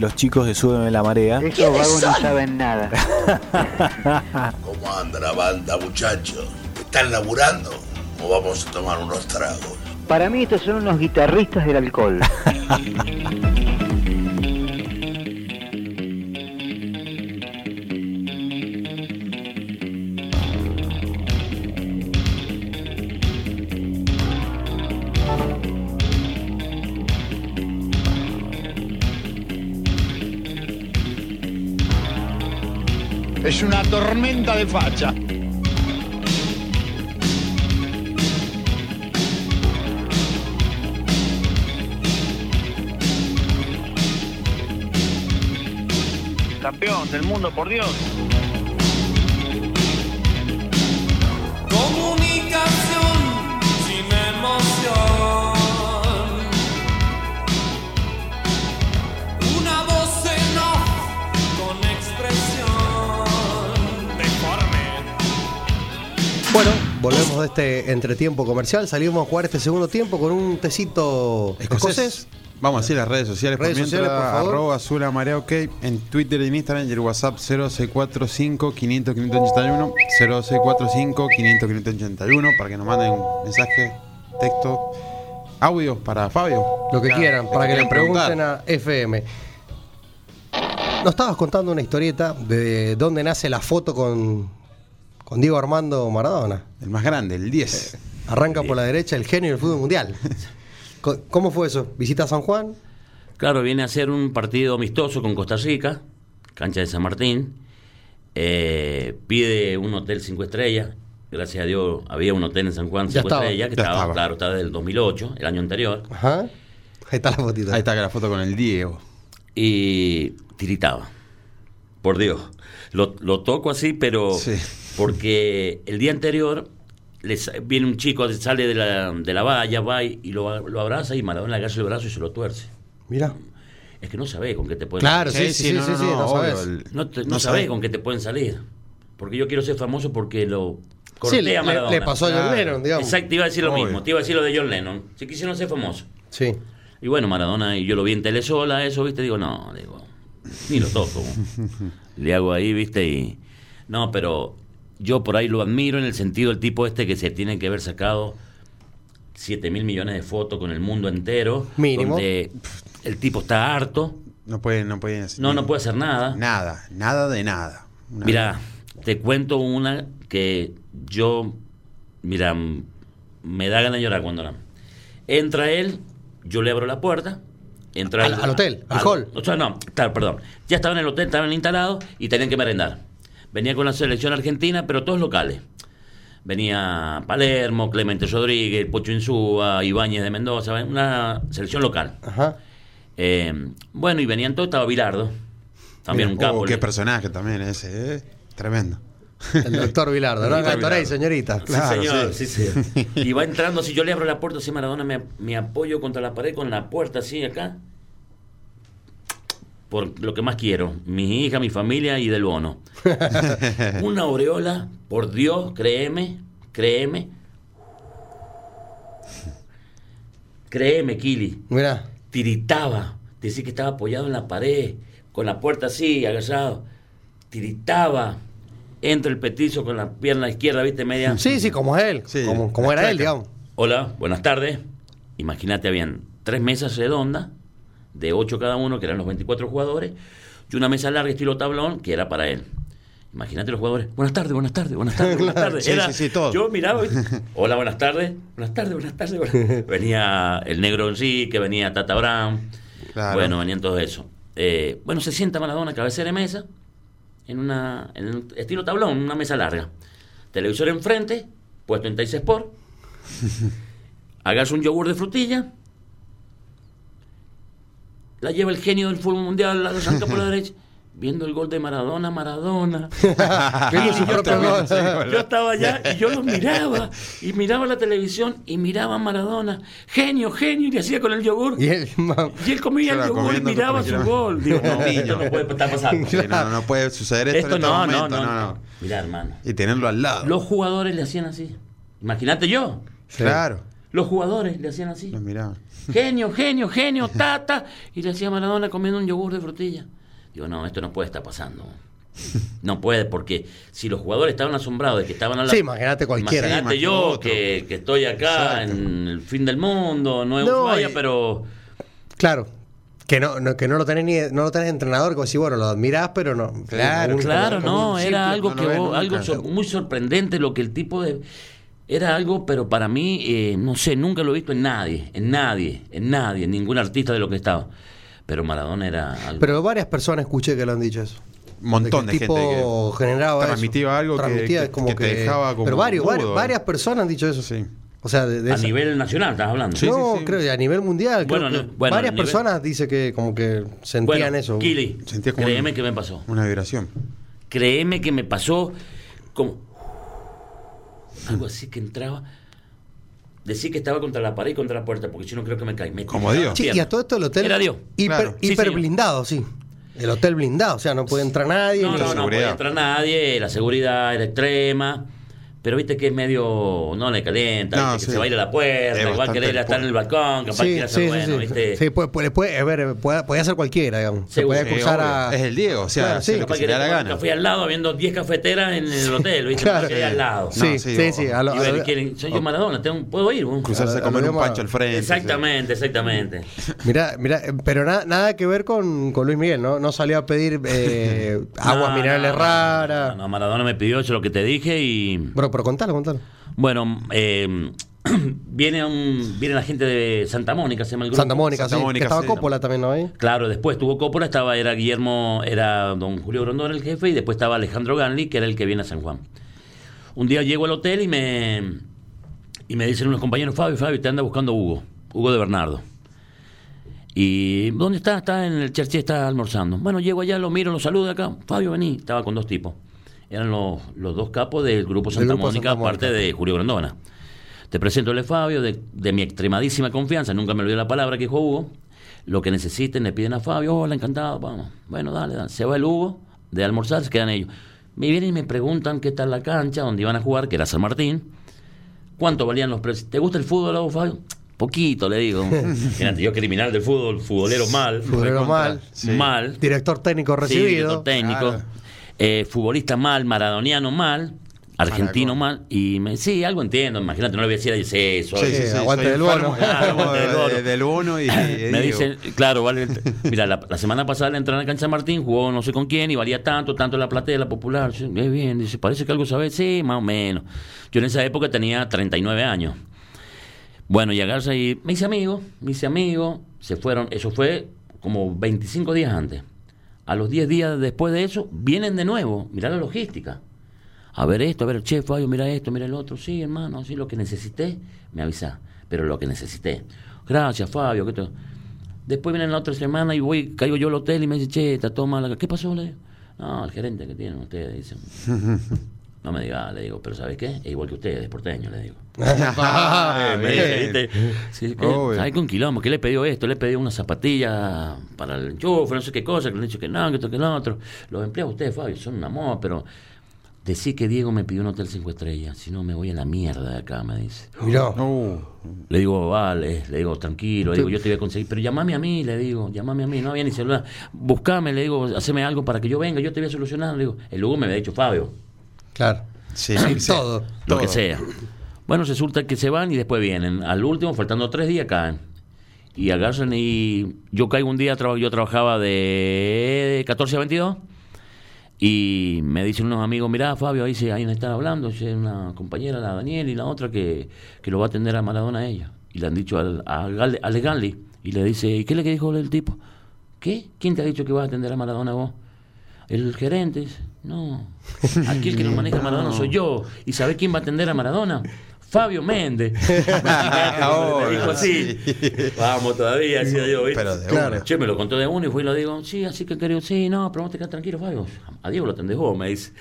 los chicos de Súbeme la Marea. Estos vagos no saben nada. ¿Cómo anda la banda, muchachos? ¿Están laburando o vamos a tomar unos tragos? Para mí estos son unos guitarristas del alcohol. Es una tormenta de facha. Campeón del mundo, por Dios. Volvemos de este entretiempo comercial. Salimos a jugar este segundo tiempo con un tecito escocés. Vamos a decir las redes sociales. Redes por sociales, mientras, por favor. Arroba Azul Marea OK en Twitter y en Instagram y el WhatsApp 0645 500 581 0645 500 581 para que nos manden un mensaje, texto, audio para Fabio. Lo que quieran, para que le preguntar. pregunten a FM. Nos estabas contando una historieta de dónde nace la foto con, con Diego Armando Maradona. El más grande, el 10. Arranca por la derecha el genio del fútbol mundial. ¿Cómo fue eso? ¿Visita a San Juan? Claro, viene a ser un partido amistoso con Costa Rica, cancha de San Martín. Eh, pide un hotel cinco estrellas. Gracias a Dios había un hotel en San Juan Ya cinco estaba, estrellas, que ya estaba, estaba. claro, estaba desde el 2008, el año anterior. Ajá. Ahí está la fotita. Ahí está la foto con el Diego. y tiritaba. Por Dios. Lo, lo toco así, pero Sí. Porque el día anterior le sa- viene un chico, sale de la, de la valla, va y, y lo, lo abraza y Maradona le agarra el brazo y se lo tuerce. Mira. Es que no sabe con qué te pueden Claro, sí, sí, sí, sí, sí, no el- No, te- no sabés sabe. con qué te pueden salir. Porque yo quiero ser famoso porque lo Sí, corté le, a le- Maradona. le pasó a John Claro. Lennon, digamos. Exacto, te iba a decir lo Obvio. mismo. Te iba a decir lo de John Lennon. Si quisieron ser famoso. Sí. Y bueno, Maradona, y yo lo vi en Telesola, eso, ¿viste? Digo, no, digo, ni lo toco. Le hago ahí, ¿viste? Y. No, pero yo por ahí lo admiro en el sentido del tipo este que se tiene que haber sacado 7 mil millones de fotos con el mundo entero. Mínimo. Donde pff, el tipo está harto. No puede, no puede No, no puede hacer nada. Nada, nada de nada. Una- Mira, te cuento una que yo, mira, me da ganas de llorar cuando la... Entra él, yo le abro la puerta, entra Al- él- al hotel, al hall. O sea, no, claro, perdón. Ya estaba en el hotel, estaban instalados y tenían que merendar. Venía con la selección argentina, pero todos locales. Venía Palermo, Clemente Rodríguez, Pocho Insúa, Ibáñez de Mendoza, una selección local. Ajá. Eh, bueno, y venían todos, estaba Bilardo, también un capo. oh, qué personaje también ese, ¿eh? Tremendo. El doctor Vilardo, ¿no? El doctor señorita. Claro, sí, señor, sí. sí, sí. Y va entrando, si yo le abro la puerta, así Maradona me, me apoyo contra la pared con la puerta así acá. Por lo que más quiero, mi hija, mi familia y del bono. Una aureola, por Dios, créeme, créeme. Créeme, Kili. Mira. Tiritaba. Decía que estaba apoyado en la pared, con la puerta así, agachado. Tiritaba. Entra el petizo con la pierna izquierda, ¿viste? Media. Sí, sí, como es él. Sí, como como era él, digamos. Hola, buenas tardes. Imagínate, habían tres mesas redondas, de ocho cada uno, que eran los 24 jugadores, y una mesa larga estilo tablón, que era para él. Imagínate los jugadores. Buenas tardes, buenas tardes, buenas tardes, buenas tardes. Era- sí, sí, todo. Yo miraba, hola, buenas tardes, buenas tardes, buenas tardes. buenas- Venía el negro en sí, que venía Tata Brown. Claro. Bueno, venían todo eso. Eh, bueno, se sienta Maradona, cabecera de mesa, en una en estilo tablón, una mesa larga. Televisor enfrente, puesto en Teis Sport. Hagas un yogur de frutilla. La lleva el genio del fútbol mundial, la arranca por la derecha. Viendo el gol de Maradona, Maradona. Yo, estaba, yo estaba allá y yo lo miraba. Y miraba la televisión y miraba a Maradona. Genio, genio. Y le hacía con el yogur. Y él, ma- Y él comía el yogur y miraba su gol. Digo, no, esto no puede estar pasando. Sí, no, no puede suceder esto, Esto en este no, no, momento, no, no, no. no. Mirá, hermano. Y tenerlo al lado. Los jugadores le hacían así. Imagínate yo. Claro. Los jugadores le hacían así. Los miraba. Genio, genio, genio, tata. Y le hacía Maradona comiendo un yogur de frutilla. Digo, no, esto no puede estar pasando. No puede, porque si los jugadores estaban asombrados de que estaban a la... Sí, imagínate cualquiera. Imagínate yo que, que estoy acá Exacto. en el fin del mundo, no es No, Ushuaia, pero Claro. Que no, no- que no lo tenés ni no lo tenés entrenador, como si bueno, lo admirás, pero no. Claro, Un- claro, no, un era algo que vos- algo sor- muy sorprendente lo que el tipo de era algo, pero para mí eh, no sé, nunca lo he visto en nadie, en nadie, en nadie, en ningún artista de lo que estaba. Pero Maradona era algo. Pero varias personas escuché que lo han dicho eso. Un montón que de, el tipo gente que generaba eso. transmitía algo que- Transmitía que- como que te dejaba como Pero varios, varios- varias personas han dicho eso. Sí. O sea, de, de a esa- nivel nacional estás hablando. Sí, no, sí, sí. creo que a nivel mundial. creo Bueno, que no, bueno, varias nivel- personas dice que como que sentían Bueno, eso. Kili, Sentía como créeme un- que me pasó. Una vibración. Créeme que me pasó como algo así que entraba. Decía que estaba contra la pared y contra la puerta, porque si no creo que me caí. Me Como Dios. Sí, y a todo esto el hotel Era Dios. hiper, Claro. Hiper blindado, sí. El hotel blindado, o sea, no puede entrar nadie. No, no, no seguridad. podía entrar nadie, la seguridad era extrema. Pero viste que es medio. No le calienta, No, viste que sí. se va a ir a la puerta, Es igual bastante querer estar en el balcón, capaz Sí, quiere hacer sí, sí, bueno, sí. ¿viste? Sí, puede, puede, puede- a ver, puede, podía ser cualquiera, digamos. Se Seguro. puede Sí, acusar a. Es el Diego, o sea, Claro, sí. lo que que le da la gana. café al lado viendo 10 cafeteras en el hotel, ¿viste? Claro. Que al lado. Sí, No, sí, sí, sí. o- a lo- Y ver, a lo- quieren- soy yo Maradona, tengo- ¿puedo ir? vos? Cruzarse A- a a comer un pancho al frente. Exactamente, exactamente. Mira, mira, pero nada, nada que ver con, con Luis Miguel, ¿no? No salió a pedir eh, aguas minerales raras. No, no, Maradona me pidió eso, lo que te dije, y pero contalo, contalo. bueno, eh, viene, un, viene la gente de Santa Mónica, se llama el grupo. Santa Mónica, Santa sí. Mónica, que estaba sí. Coppola también, ¿no? Ahí. Claro, después tuvo Coppola, estaba, era Guillermo, era don Julio Grondón el jefe, y después estaba Alejandro Ganli, que era el que viene a San Juan. Un día llego al hotel y me, y me dicen unos compañeros, Fabio, Fabio, te anda buscando Hugo, Hugo de Bernardo. Y ¿dónde está? Está en el Cherché, está almorzando. Bueno, llego allá, lo miro, lo saludo acá. Fabio, vení. Estaba con dos tipos. Eran los, los dos capos del grupo Santa grupo Mónica, Santa Mónica. aparte de Julio Grondona. Te presento el Fabio, de, de mi extremadísima confianza, nunca me olvidé la palabra que dijo Hugo. Lo que necesiten, le piden a Fabio, hola, encantado, vamos. Bueno, dale, dale. Se va el Hugo de almorzar, se quedan ellos. Me vienen y me preguntan qué tal la cancha, donde iban a jugar, que era San Martín. ¿Cuánto valían los precios? ¿Te gusta el fútbol, a vos, Fabio? Poquito, le digo. Imagínate, yo criminal del fútbol, futbolero mal. Futbolero mal. Sí. Mal. Director técnico Sí, recibido. director técnico. Claro. Eh, futbolista mal, maradoniano mal, argentino mal. Y me, sí, algo entiendo. Imagínate, no le voy a decir, "Ay, sí, soy- Sí, sí, sí. aguante del bono. del de- bono. de- del bono y, y de me dicen, claro, vale. Mira, la, la semana pasada le entré a la cancha de Martín, jugó no sé con quién y valía tanto, tanto la platea, la popular. Sí, Es bien, dice, parece que algo sabe. Sí, más o menos. Yo en esa época tenía 39 años. Bueno, y agarra y me hice amigo, me hice amigo, se fueron, eso fue como 25 días antes. A los 10 días después de eso, vienen de nuevo, mirá la logística. A ver esto, a ver, che, Fabio, mira esto, mira el otro. Sí, hermano, sí, lo que necesité, me avisa. Pero lo que necesité. Gracias, Fabio. que te- Después viene la otra semana y voy, caigo yo al hotel y me dice, che, está todo mal. acá". ¿Qué pasó? Le no, el gerente que tienen ustedes, dicen. No me diga, le digo, pero ¿sabes qué? Es igual que ustedes, es porteño, le digo. Ah, Me dice. Sí, ¿qué? ¿Sabes con quilombo? ¿Qué le pidió esto? Le pidió una zapatilla para el enchufe, no sé qué cosa, que le han dicho que no, que esto, que lo otro. Los empleados ustedes, Fabio, son un amor, pero decí que Diego me pidió un hotel cinco estrellas, si no me voy a la mierda de acá, me dice. Mirá. Uh, Le digo, vale, le digo, tranquilo, le digo, yo te voy a conseguir, pero llamame a mí, le digo, llamame a mí, no había ni celular, buscame, le digo, haceme algo para que yo venga, yo te voy a solucionar, le digo, el Hugo me había dicho, Fabio, Claro. sí, Todo. lo Todo. que sea. Bueno, resulta que se van y después vienen. Al último, faltando tres días, caen. Y agarran y yo caigo un día, yo trabajaba de 14 a 22 y me dicen unos amigos, mirá Fabio, ahí, se, ahí están hablando, sí, una compañera, la Daniel y la otra que, que lo va a atender a Maradona a ella. Y le han dicho al, a Gal- a Ale Ganli. Y le dice, ¿y qué le dijo el tipo? ¿Qué? ¿Quién te ha dicho que vas a atender a Maradona vos? El gerente dice, no, aquí el que nos maneja a Maradona soy yo. ¿Y sabés quién va a atender a Maradona? Fabio Méndez. Me dijo así. sí. Vamos todavía, decía yo, ¿viste? Pero de Claro. Che, me lo contó de uno y fui y lo digo, sí, así que querido, sí, no, pero vos te quedas tranquilo, Fabio. A Diego lo atendés vos, me dice.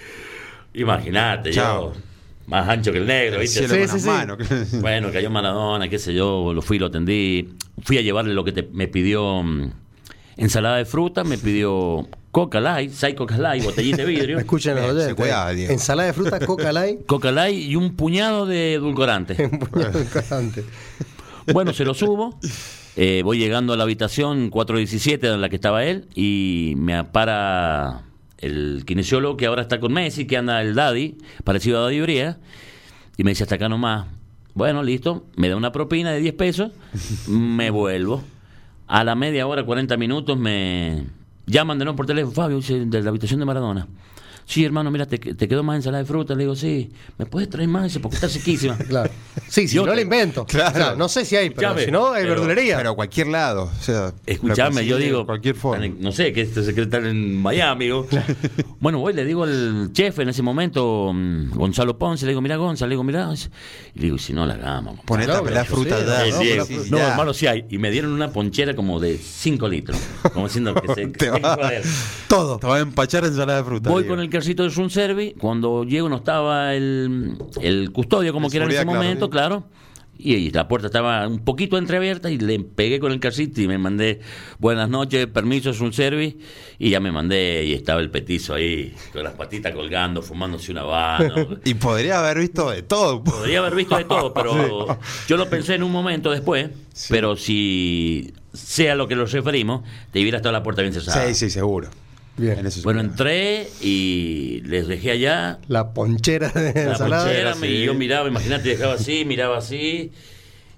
Imagínate, Chao. yo, más ancho que el negro, ¿viste? Sí, sí, sí. manos. Bueno, cayó Maradona, qué sé yo, lo fui, lo atendí. Fui a llevarle lo que te- me pidió mm, ensalada de fruta, me pidió Coca Light, seis Coca Light, botellita de vidrio, Escuchen los oyentes. cuidaba, Diego. Ensalada de fruta, coca light. Coca Light y un puñado de edulcorante. Importante. Bueno, se lo subo. eh, voy llegando a la habitación 417 en la que estaba él y me para el kinesiólogo que ahora está con Messi, que anda el Daddy, parecido a Daddy Bría, y me dice hasta acá nomás. Bueno, listo, me da una propina de 10 pesos, me vuelvo. A la media hora, 40 minutos, me llaman de nuevo por teléfono, Fabio, dice, de la habitación de Maradona. Sí, hermano, mira, te, te quedó más ensalada de fruta. Le digo, sí, ¿me puedes traer más? Dice, porque está sequísima. Claro. Sí, si Yo no te- le invento. Claro. O sea, no sé si hay, pero Escuchame, si no, hay pero- verdulería. Pero a cualquier lado. O sea, Escuchame, yo digo, cualquier forma. no sé, que este secretario en Miami. bueno, voy, le digo al chef en ese momento, mm, Gonzalo Ponce, le digo, mira, Gonzalo, le digo, mira, y le digo, si no la hagamos. Ponete a Claro, pelar yo fruta. Eh, no, sí, sí, no, hermano, sí hay. Y me dieron una ponchera como de 5 litros. Como diciendo que se. Te va-. Todo. Te va a empachar ensalada de fruta. Voy con el carcito de Sun Servi. Cuando llego no estaba el, el custodio, como quiera en ese claro. momento, claro. Y, y la puerta estaba un poquito entreabierta y le pegué con el carcito y me mandé buenas noches, permiso, es un servi. Y ya me mandé y estaba el petizo ahí con las patitas colgando, fumándose un habano. Y podría haber visto de todo. Podría haber visto de todo, pero yo lo pensé en un momento después. Pero si sea lo que nos referimos, te hubiera estado la puerta bien cerrada. Sí, sí, seguro. Bien. En Bueno, entré y les dejé allá La ponchera de la ensalada. ponchera, sí. me- y yo miraba, imagínate, dejaba así, miraba así,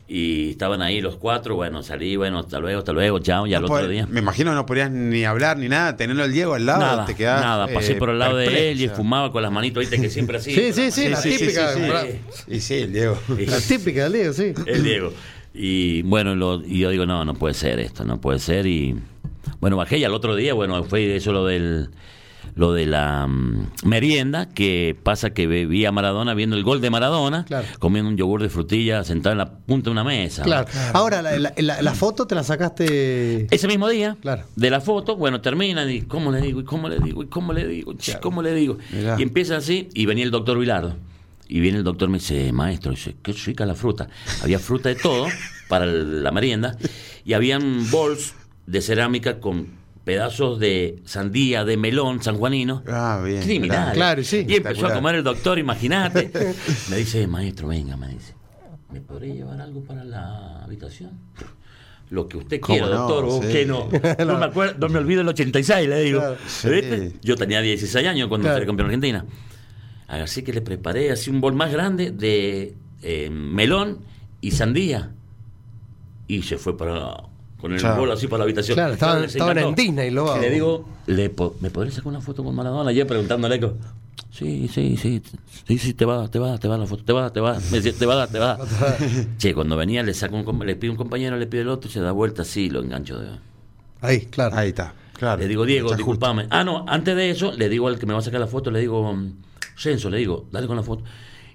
y estaban ahí los cuatro, bueno, salí, bueno, hasta luego, hasta luego, chao, ya al No otro día. Me imagino no podrías ni hablar ni nada, tenerlo al Diego al lado, Nada, te quedás, nada, pasé eh, por el lado de él y fumaba con las manitos, viste, que siempre así. Sí, sí, sí, la típica. sí, Y sí, el Diego. sí. La típica del Diego, sí. El Diego. Y bueno, lo- y yo digo, no, no puede ser esto, no puede ser. Y bueno, bajé y al otro día, bueno, fue eso lo del lo de la mm, merienda, que pasa que vi a Maradona viendo el gol de Maradona, Claro. comiendo un yogur de frutilla sentado en la punta de una mesa. Claro. Ahora, la, la- la- la foto te la sacaste. Ese mismo día, Claro. de la foto, bueno, termina y ¿cómo le digo? ¿Y cómo le digo? ¿Y cómo le digo? Ch, ¿Cómo le digo? Mirá. Y empieza así, y venía el doctor Vilardo. Y viene el doctor, me dice, maestro, dice, qué rica la fruta. Había fruta de todo para la merienda. Y habían bols de cerámica con pedazos de sandía, de melón sanjuanino. Ah, bien. Criminal. Claro, sí. Y empezó a comer el doctor, imagínate. Me dice, maestro, venga, me dice, ¿me podré llevar algo para la habitación? Lo que usted ¿Cómo quiera, no? doctor, ¿o Sí. qué no? No me acuerdo, no me olvido el 86, le digo. Claro. Sí. ¿Viste? Yo tenía 16 años cuando Claro. campeón de Argentina. Así que le preparé así un bol más grande de eh, melón y sandía. Y se fue para con el Claro. bol así para la habitación. Claro, estaban- en Disney, lo Y hago. le digo, ¿le po- ¿me podré sacar una foto con Maradona? Ayer preguntándole, sí, sí, sí, sí, sí, te va, te va, te va la foto, te va, te va, me decía, te va, te va. che, cuando venía le saco un, le pido un compañero, le pido el otro, se da vuelta así, lo engancho de... Ahí, claro. Ahí está. Claro. Le digo, Diego, disculpame. Ah, no, antes de eso, le digo al que me va a sacar la foto, le digo, Censo, le digo, dale con la foto.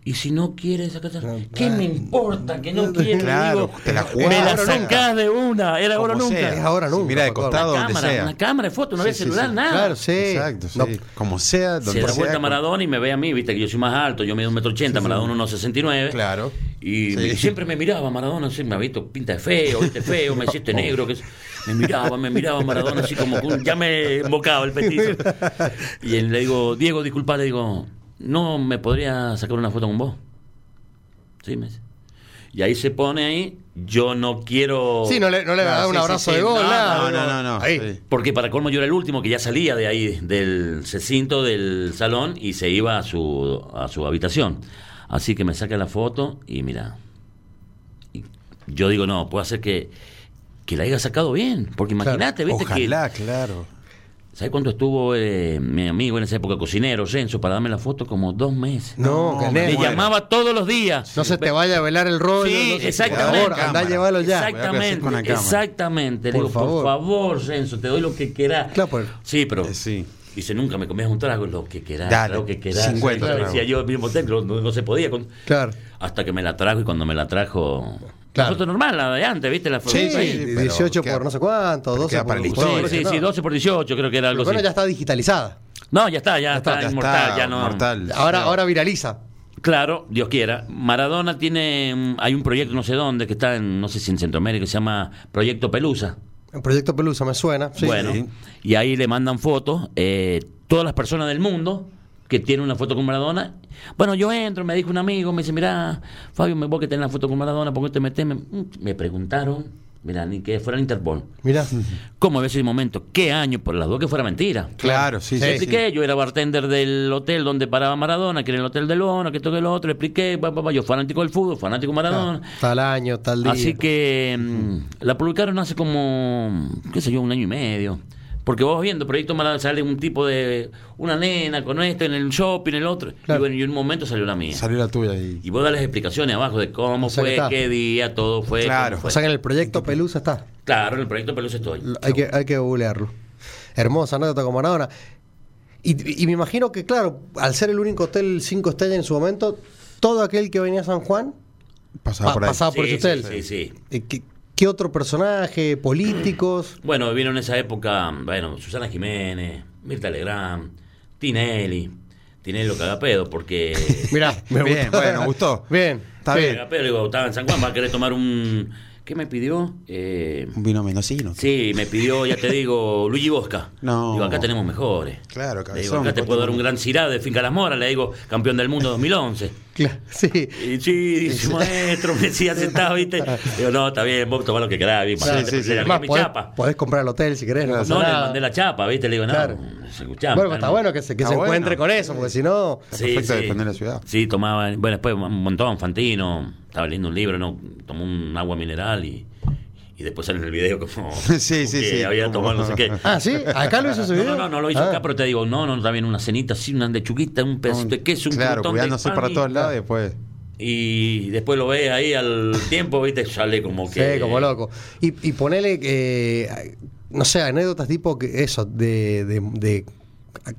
Y si no quieres sacar ¿qué me importa que no quieres? Claro, digo, te la jugás. Me la sacás de una, era ahora Como nunca. sea. Es ahora nunca, Mira de costado Una donde cámara, sea. una cámara de foto, no había Sí, celular, sí. nada. Claro, sí. Exacto, sí. No, Como sea, Se donde da sea. vuelta con- Maradona y me ve a mí, viste que yo soy más alto, yo mido un metro ochenta, Maradona unos 69. Claro. Y Sí. me- siempre me miraba Maradona, así, me ha visto pinta de feo, viste feo, me decía este negro, que es- me miraba, me miraba Maradona así como que ya me embocaba el petizo. Y él- le digo, Diego, disculpa, le digo, ¿no me podría sacar una foto con vos? Sí, me dice. Y ahí se pone ahí, yo no quiero... Sí, no le, no le va a dar Ah, un abrazo de gol, No. No, no, no, no. Ahí. sí. Porque para colmo yo era el último que ya salía de ahí, del recinto del salón y se iba a su, a su habitación. Así que me saca la foto y mira. y yo digo, no, puede ser que, que la haya sacado bien. Porque imagínate, viste Ojalá, claro. ¿Sabes cuánto estuvo eh, mi amigo en esa época, cocinero, Censo, para darme la foto? Como dos meses. No, No, que me Le llamaba todos los días. No se te vaya a velar el rollo. Sí, no exactamente. Por favor, anda a llevarlo ya. Exactamente, con la cámara. exactamente. Le Por digo, favor. por favor, Censo, te doy lo que quieras. Claro, pues. Sí, pero. Eh, sí. Dice, nunca me comías un trago, lo que querás, Dale, lo que querás. 50 Claro, decía yo, mismo no, no se podía. con- Claro. Hasta que me la trajo y cuando me la trajo. Claro. La foto normal, la de antes, ¿viste? La foto Sí, sí, sí, pero 18 queda- por no sé cuánto, pero 12 queda por para la Sí, historia. sí, sí, 12 por 18, creo que era algo Pero bueno, así. ya está digitalizada. No, ya está, ya, está, Ya inmortal, está, ya no. mortal. Ahora, ahora viraliza. Claro, Dios quiera. Maradona tiene, mm, hay un proyecto no sé dónde que está en, no sé si en Centroamérica, que se llama Proyecto Pelusa. El proyecto Pelusa me suena. sí. bueno, y ahí le mandan fotos, eh, todas las personas del mundo que tienen una foto con Maradona. Bueno, yo entro, me dijo un amigo, me dice, mira, Fabio, me vos que tenés la foto con Maradona, ¿por qué te metes? Me, me preguntaron, mira, ni que fuera el Interpol. Mira. ¿Cómo ves ese momento? ¿Qué año? Por las dos que fuera mentira. Claro, sí, sí. sí. expliqué, yo era bartender del hotel donde paraba Maradona, que era el hotel de Lona, que esto que lo otro, expliqué, yo fanático del fútbol, fanático de Maradona. Tal año, tal día. Así que mm, la publicaron hace como, qué sé yo, un año y medio. Porque vos viendo Proyecto Maradona sale un tipo de una nena con esto en el shopping, el otro. Claro. Y bueno, y en un momento salió la mía. Salió la tuya y. Y vos das las explicaciones abajo de cómo O sea que fue, qué día, todo fue. Claro. fue. O sea que en el proyecto Pelusa está. claro, en el Proyecto Pelusa estoy. Hay que, hay que googlearlo. Hermosa anécdota con Maradona. Y, y me imagino que, claro, al ser el único hotel 5 estrellas en su momento, todo aquel que venía a San Juan Pasaba pa- por ahí. pasaba por Sí, ese hotel. sí, sí, sí. ¿Qué, otro personaje? ¿Políticos? Bueno, vino en esa época, bueno, Susana Jiménez, Mirta Legrand, Tinelli. Tinelli lo caga pedo porque... Mirá, me Bien, gustó. bueno, gustó. Bien. Está bien. Caga pedo, digo, estaba en San Juan, va a querer tomar un... ¿Qué me pidió? Eh, Un vino mendocino. sí, me pidió, ya te digo, Luigi Bosca. No. Digo, acá tenemos mejores. Claro, Le digo, cabezón. acá te puedo dar un gran cirá de Finca Las Moras, le digo, campeón del mundo 2011. Claro, sí. Y sí, dice, maestro, me decía sentado, ¿viste? Digo, no, está bien, vos tomá lo que querás, bien, Sí, sí, sí. Además, mi podés, chapa. podés comprar el hotel si querés. No, pasa No, le mandé la chapa, ¿viste? Le digo, no, Claro. escuchá, Bueno, está no. bueno que se, que se bueno. encuentre con eso, porque si no. Está perfecto defender la ciudad. Sí, tomaba, bueno, después un montón, Fantino, estaba leyendo un libro, no, tomó un agua mineral y, y después sale en el video como Sí, sí, que sí. había tomado no sé qué. Ah, sí, acá lo hizo ese No, video. no, no, no lo hizo Ah. acá, pero te digo, no, no, también una cenita así, una lechuguita, un pedacito de queso, un Claro, de cuidándose pan para todos lados y después. Y después lo ves ahí al tiempo, viste, sale como que... Sí, como loco. Y, y ponele, eh, no sé, anécdotas tipo que eso, de, de, de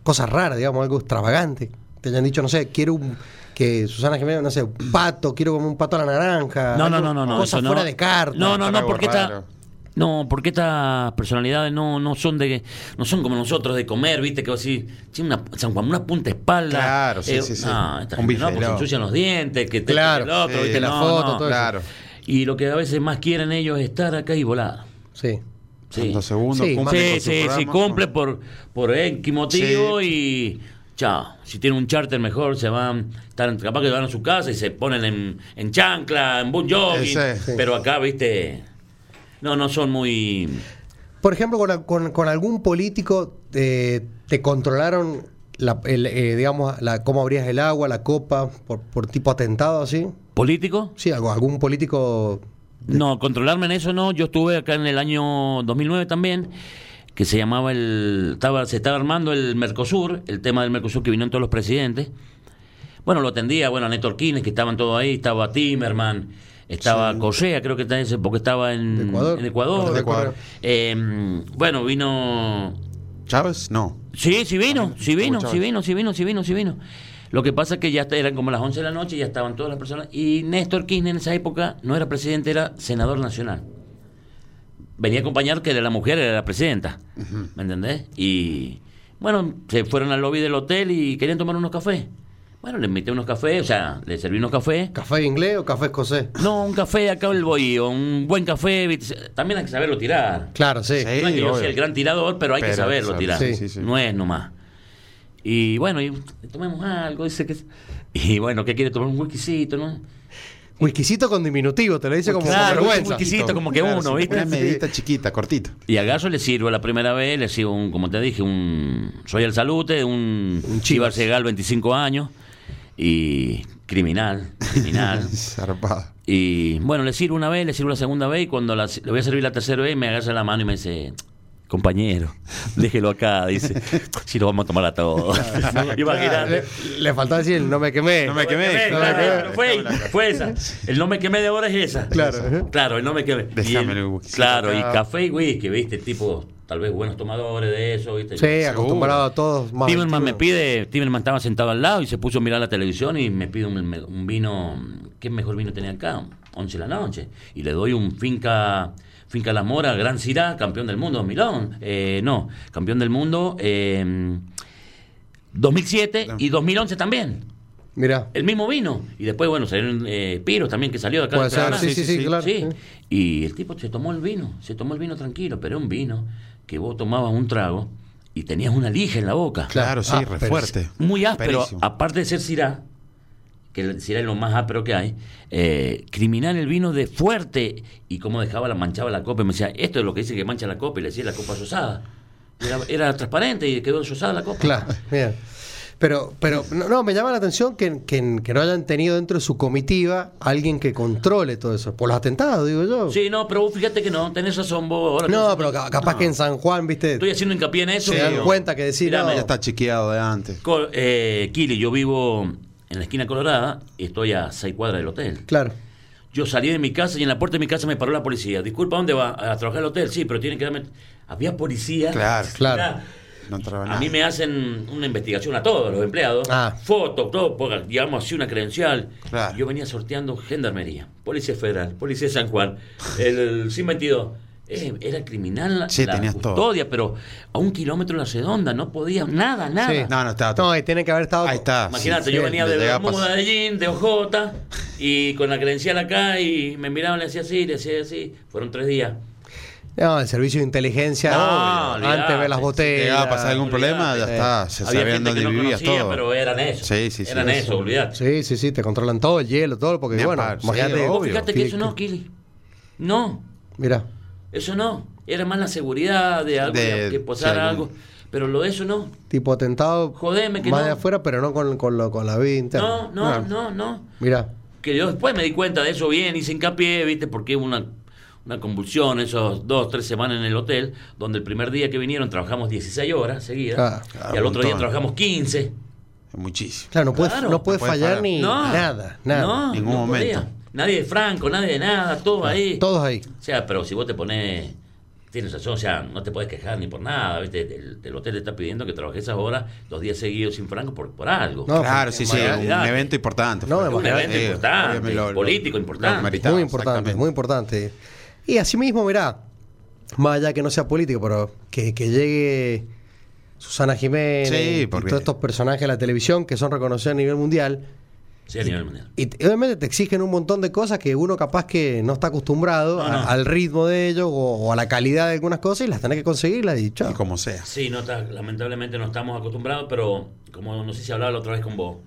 cosas raras, digamos, algo extravagante. Te hayan dicho, no sé, quiero un. Que Susana Jiménez, no sé, un pato, quiero como un pato a la naranja. No, no, no, no, no. Cosas eso no. fuera de carta. No, no, no, porque esta, no, porque estas personalidades no, no son de, no son como nosotros de comer, viste, que vos decís, "Che, una, San Juan, una punta espalda. Claro, sí, sí, sí. No, esta Un gente no, porque se ensucian los dientes, que te Claro, el otro, sí, viste, la no, foto, no. todo eso. Claro. Y lo que a veces más quieren ellos es estar acá y volar. Sí. Sí. Segundos. Sí, cumple Sí, sí, cumple por, por X motivo y chao. Si tiene un charter mejor, se van, están, capaz que van a su casa y se ponen en, en chancla, en boot jogging. Sí. Pero acá, viste, no, no son muy... Por ejemplo, con, con- con algún político eh, te controlaron, la, el, eh, digamos, la, cómo abrías el agua, la copa, por, por tipo atentado así. ¿Político? Sí, algo, algún político. No, controlarme en eso no. Yo estuve acá en el año 2009 también, que se llamaba el. Estaba, se estaba armando el Mercosur, el tema del Mercosur que vinieron todos los presidentes. Bueno, lo atendía, bueno, a Néstor Quines, que estaban todos ahí, estaba Timerman, estaba Correa, creo que está ese, porque estaba en Ecuador. En Ecuador. De Ecuador. Eh, bueno, vino. ¿Chávez? No. Sí, sí vino, sí vino, sí vino, sí vino, sí vino, sí vino. Lo que pasa es que ya eran como las 11 de la noche, ya estaban todas las personas. Y Néstor Kirchner en esa época no era presidente, era senador nacional. Venía a acompañar que era la mujer, era la presidenta. ¿Me entendés? Y bueno, se fueron al lobby del hotel y querían tomar unos cafés. Bueno, le invité unos cafés, o sea, le serví unos cafés. ¿Café inglés o café escocés? No, un café acá el bohío, un buen café. También hay que saberlo tirar. Claro, sí. Sí. No es que yo sea el gran tirador, pero hay que saberlo sabe- tirar. sí, sí, sí. No es nomás. Y bueno, y tomemos algo, dice que... Y bueno, ¿qué quiere tomar? Un whiskycito, ¿no? Whiskycito con diminutivo, te lo dice como Claro, con vergüenza. un whiskycito como que uno, ¿viste? Una medita chiquita, cortito. Y a Gallo le sirvo la primera vez, le sirvo un, como te dije, un... Soy el salute, un, Un Chivas Chivas. Segal, 25 años, y criminal, criminal. Zarpado. Y bueno, le sirvo una vez, le sirvo la segunda vez y cuando la- le voy a servir la tercera vez me agarra la mano y me dice, compañero, déjelo acá, dice, si lo vamos a tomar a todos. Imagínate. Le, le faltaba decir el no me quemé. No me quemé. No me claro, quemé. fue, fue esa. El no me quemé de ahora es esa. Claro. Claro, el no me quemé. Y el- claro, y café y whisky, ¿viste? Tipo, tal vez buenos tomadores de eso, ¿viste? Sí, acostumbrado a todos. Más Timerman me 21. pide, Timerman estaba sentado al lado y se puso a mirar la televisión y me pide un, un vino, ¿qué mejor vino tenía acá? 11 de la noche. Y le doy un finca, finca La Mora, Gran Cirá, campeón del mundo, 2011. Eh, no, campeón del mundo eh, 2007 y 2011 también. Mirá. El mismo vino. Y después, bueno, salieron eh, Piros también, que salió de acá. Puede de ser, sí, sí, sí, claro. Sí. Sí. Y el tipo se tomó el vino, se tomó el vino tranquilo, pero era un vino que vos tomabas un trago y tenías una lija en la boca. Claro, sí, Ah, re fuerte. Muy áspero, Perísimo. aparte de ser Syrah, que es lo más áspero que hay, eh, criminal el vino de fuerte y cómo dejaba la manchaba la copa y me decía, esto es lo que dice que mancha la copa y le decía la copa sosada. Era, era transparente y quedó sosada la copa. Claro, bien. Pero, pero no, no, me llama la atención que, que- que no hayan tenido dentro de su comitiva alguien que controle todo eso. Por los atentados, digo yo. Sí, no, pero vos fíjate que no, tenés razón vos. Ahora no, pero ca- capaz No. que en San Juan, viste, Estoy haciendo hincapié en eso. se dan cuenta que decir, Mirá, no, Ya está chequeado de antes. Eh, Kili, yo vivo en la esquina colorada estoy a seis cuadras del hotel. claro. Yo salí de mi casa y en la puerta de mi casa me paró la policía. Disculpa, ¿dónde va? A trabajar al hotel. Sí, pero tienen que darme... Había policía. Claro. Claro. Mirá, No entraba A nada. mí me hacen una investigación a todos los empleados. Ah. Fotos, todo, porque digamos así una credencial. Claro. Yo venía sorteando gendarmería, Policía Federal, Policía de San Juan, el SIM 22. Eh, era criminal la, Sí, la tenías todo. custodia, pero a un kilómetro de la redonda no podía nada, nada. Sí. No, no estaba todo. No, y tiene que haber estado. Ahí está. Imagínate, sí, yo sí, venía de Bermuda, de jean, de ojota, y con la credencial acá, y me miraban, le hacía así, le hacía así. Fueron tres días. No, el servicio de inteligencia. No, antes de las botellas. Llegaba a pasar algún olvidate. problema, ya Sí. está. Se Había sabían dónde que no vivías conocía, todo. pero eran eso. Sí, sí, sí, Eran eso. eso, olvidate. Sí, sí, sí, te controlan todo, el hielo, todo, porque Ni bueno, aparte, imagínate. sí, obvio. fíjate que eso no, Kili. No, Mira, eso no. Era más la seguridad de algo, De- que posara sí, algo. Pero lo de eso no. tipo atentado. Jodeme que más no. de afuera, pero no con, con, lo- con la vida interna. No, no, Ah, no, no. Mira, Que yo después me di cuenta de eso bien, hice hincapié, ¿viste? Porque hubo una, una convulsión esos dos, tres semanas en el hotel, donde el primer día que vinieron trabajamos 16 horas seguidas, Ah, claro, y al otro día trabajamos 15. Muchísimo. claro, no puede, Claro. no puede No puede fallar ni No, nada, nada. No, Ningún no momento. podía. Nadie de Franco, nadie de nada, todo ahí. Todos ahí. O sea, pero si vos te pones, tienes razón, o sea, no te puedes quejar ni por nada, ¿viste? El, el hotel te está pidiendo que trabajes esas horas, dos días seguidos sin Franco, por, por algo. No, claro, sí, sí, un evento importante. No, un evento Eh, importante, obviamente lo- lo- político importante. muy importante, muy importante. Y asimismo, mirá, más allá que no sea político, pero que, que llegue Susana Jiménez Sí, y porque- todos estos personajes de la televisión que son reconocidos a nivel mundial. Sí, a nivel mundial. Y obviamente te exigen un montón de cosas que uno capaz que no está acostumbrado No, a- no. al ritmo de ellos o, o a la calidad de algunas cosas y las tenés que conseguirlas y chao. Y como sea. Sí, no está- lamentablemente no estamos acostumbrados, pero como no sé si hablaba la otra vez con vos,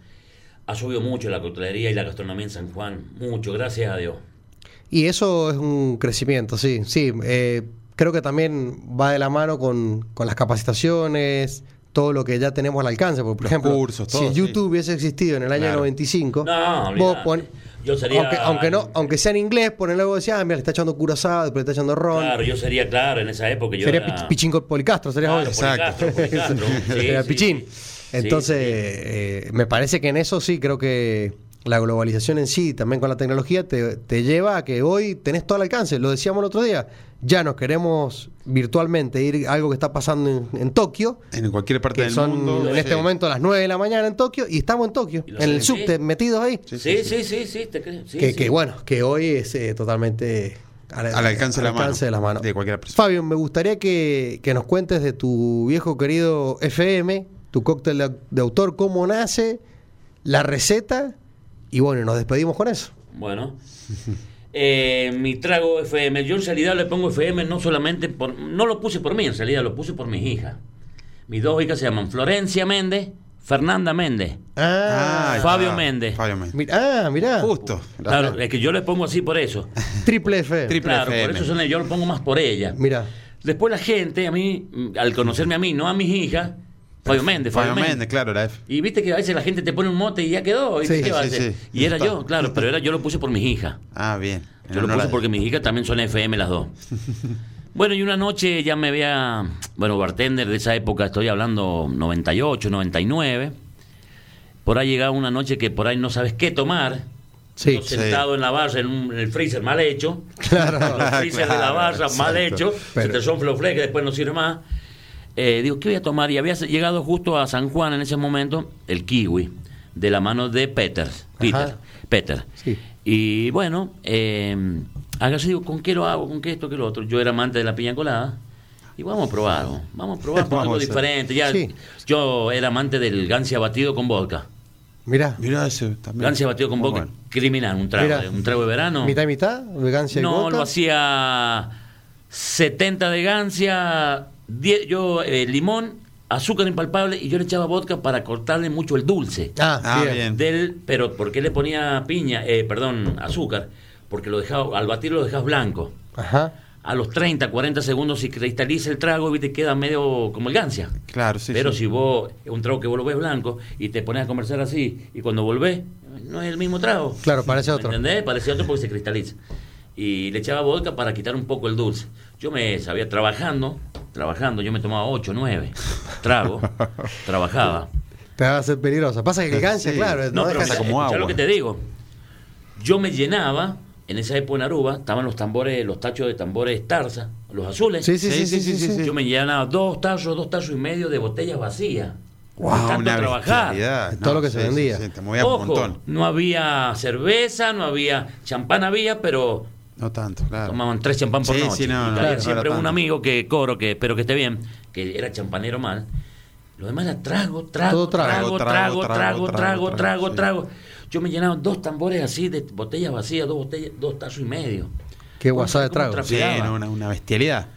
ha subido mucho la coctelería y la gastronomía en San Juan, mucho, gracias a Dios. Y eso es un crecimiento, sí, sí. eh, creo que también va de la mano con, con las capacitaciones, todo lo que ya tenemos al alcance. Porque, por Los ejemplo, cursos, todo, si sí. YouTube hubiese existido en el año Claro. 95, No, vos pon- Yo sería- aunque, aunque, no, aunque sea en inglés, ponerle algo decía, ah, mira, le está echando curazao, después le está echando ron. Claro, yo sería claro en esa época. Yo Sería era- Pich- Pichinco Policastro, sería Claro, hoy. Exacto. Policastro, Policastro. Sí, Sería sí, Pichín. Entonces, Sí, sí. eh, me parece que en eso sí creo que la globalización en sí, también con la tecnología, te, te lleva a que hoy tenés todo al alcance. Lo decíamos el otro día, ya nos queremos virtualmente ir a algo que está pasando en, en Tokio, En cualquier parte que del son mundo. en este sí. momento las 9 de la mañana en Tokio, y estamos en Tokio, en el sé, sí. subte, metidos ahí. Sí, sí, sí, sí, te creo. sí, que, sí. que bueno, que hoy es eh, totalmente al, Al alcance de la mano. de las manos. De cualquier persona. Fabio, me gustaría que, que nos cuentes de tu viejo querido FM, tu cóctel de, de autor, cómo nace, la receta, y bueno, nos despedimos con eso. Bueno. Eh, mi trago FM, yo en realidad le pongo FM no solamente por, no lo puse por mí, en realidad lo puse por mis hijas. Mis dos hijas se llaman Florencia Méndez, Fernanda Méndez. Ah, Fabio. Méndez. Fabio Méndez. ah, mirá, Justo. Claro, es que yo le pongo así por eso. triple F. Triple Claro, FM. por eso son- yo lo pongo más por ella. Mira, Después la gente, a mí, al conocerme a mí, no a mis hijas, Fabio Méndez, Fabio, Fabio Méndez. Claro, la F. Y viste que a veces la gente te pone un mote y ya quedó. ¿viste? Sí, ¿Qué va a sí, hacer? sí. Y era yo, claro, pero era yo lo puse por mis hijas. Ah, bien. Yo lo puse porque mis hijas también son FM las dos. Bueno, y una noche ya me había, bueno, bartender de esa época, estoy hablando 98, 99. Por ahí llegaba una noche que por ahí no sabes qué tomar. sí, sentado en la barra, en, un- en el freezer mal hecho. claro. Los freezer de la barra mal hecho. Pero- Se te son flofle que después no sirve más. Eh, digo, ¿qué voy a tomar? Y había llegado justo a San Juan en ese momento el kiwi, de la mano de Peter. Peter. Peter. Sí. Y bueno, eh, hágase, digo, ¿con qué lo hago? ¿Con qué esto, qué lo otro? Yo era amante de la piña colada. Y vamos a probar, vamos a probar con algo diferente. Ya, Sí. Yo era amante del gancia batido con vodka. Mirá. Mirá ese también. Gancia batido con bueno. Criminal, un trago. Mirá. Un trago de verano. ¿Mitad y mitad? ¿De Gancia y No, Gota? lo hacía 70 de gancia, 10 yo eh, limón, azúcar impalpable y yo le echaba vodka para cortarle mucho el dulce. Ah, Ah, bien. bien. Del, pero ¿por qué le ponía piña? Eh, perdón, azúcar. Porque lo dejaba, al batir lo dejas blanco. Ajá. A los 30, 40 segundos, si cristaliza el trago, viste, queda medio como el gancia. Claro, sí. Pero sí. si vos, un trago que vos lo ves blanco y te pones a conversar así, y cuando volvés, no es el mismo trago. Claro, parece ¿Me otro. ¿Entendés? Parece otro porque se cristaliza. Y le echaba vodka para quitar un poco el dulce. Yo me sabía trabajando, trabajando, yo me tomaba 8, 9 tragos, trabajaba. Te va a ser peligrosa. Pasa que el Gancia, Sí. claro, No, no pero deja- como agua. lo que te digo. Yo me llenaba, en esa época en Aruba, estaban los tambores, los tachos de tambores Tarza, los azules. Sí, sí, sí, sí, sí, sí. Yo me llenaba dos tachos, dos tachos y medio de botellas vacías. Wow, una trabajar. Todo lo que se vendía. te movía un Ojo, montón. no había cerveza, no había champán había, pero No tanto, claro. tomaban tres champán por Sí, noche. sí, no, Y claro, siempre no un amigo que coro, que espero que esté bien, que era champanero mal. Lo demás era trago, trago, Todo trago. trago, trago, Trago, trago, trago, trago, trago, trago, sí. trago. Yo me llenaba dos tambores así de botellas vacías, dos botellas, dos tazos y medio. Qué ¿Cómo- guasada de trago. Sí, una, una bestialidad.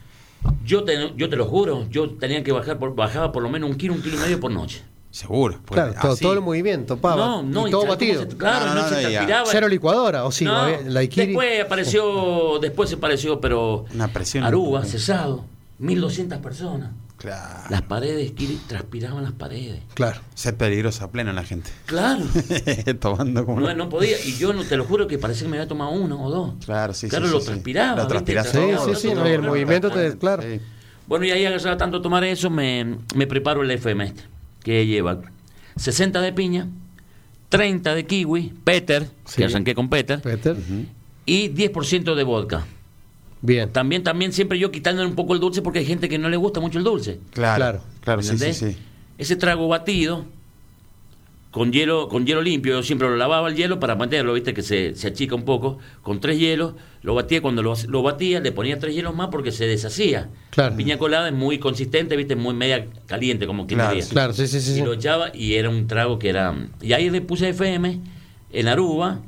Yo te, yo te lo juro, yo tenía que bajar, por, bajaba por lo menos un kilo, un kilo y medio por noche. Seguro. porque Claro, todo, todo el movimiento, pava. No, no, y todo ¿sabes cómo batido. se- claro, No, no, no, se transpiraba. Cero licuadora, o sí, No, había- la Ikiri. Después apareció, después se pareció, pero Una presión. Aruba, cesado, 1200 personas. Claro. Las paredes, Kiri, transpiraban las paredes. Claro. Ser peligrosa a pleno la gente. Claro. Tomando como. No, no podía. Y yo no te lo juro que parecía que me había tomado uno o dos. Claro, sí, Claro, sí, lo sí, sí. transpiraba. Lo Sí, Transpiraba, sí, sí, y el movimiento te. Claro. Sí. Bueno, y ahí agarraba tanto tomar eso, me, me preparo el FM este, que lleva 60 de piña, 30 de kiwi, Peter, Sí. que arranqué con Peter, Peter. y 10% de vodka. Bien. También, también siempre yo quitándole un poco el dulce porque hay gente que no le gusta mucho el dulce. Claro. Claro. Claro, sí, sí, ¿entendés? sí. Ese trago batido con hielo, con hielo limpio, yo siempre lo lavaba el hielo para mantenerlo, viste que se, se achica un poco, con tres hielos, lo batía, cuando lo, lo batía le ponía tres hielos más porque se deshacía. Claro. Piña colada es muy consistente, viste, muy media caliente, como quien Claro. Claro, sí, sí, sí. Y sí. lo echaba y era un trago que era... Y ahí le puse FM en Aruba,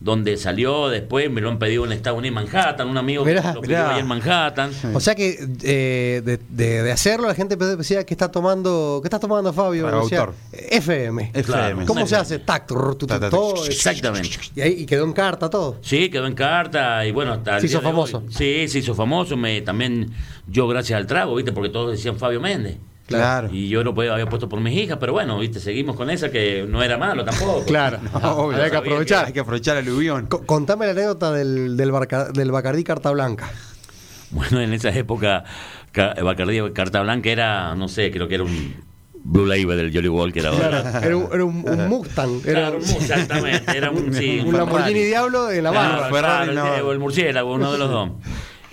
donde salió después, me lo han pedido en Estados Unidos, en Manhattan, un amigo Mirá, que lo pidió ahí en Manhattan. O sea que eh, de, de- de hacerlo la gente decía que está tomando, ¿qué estás tomando Fabio? Trago Decía, autor. FM. FM. ¿Cómo se hace? Tac, trrr, tu, tu, Ta, ta, ta. todo. Exactamente. Y ahí y quedó en carta todo. Sí, quedó en carta y bueno, hasta Se hizo famoso. hoy- Sí, se hizo famoso. Me, también yo gracias al trago, ¿viste? Porque todos decían Fabio Méndez. Claro. Y yo lo podía- había puesto por mis hijas, pero bueno, ¿viste? Seguimos con esa que no era malo tampoco. Claro. No, obvio. Había que aprovechar. Hay que aprovechar el aluvión. Co- Contame la anécdota del, del, Barca- del Bacardí Carta Blanca. Bueno, en esa época, Ca- Bacardí Carta Blanca era, no sé, creo que era un Blue Label del Jolly Walker ahora. Era un, era un- un Mustang. Era Claro, exactamente, era un, sí, un Lamborghini Diablo en la Claro, barra. Ferrari, claro, no. el, el murciélago, uno de los dos.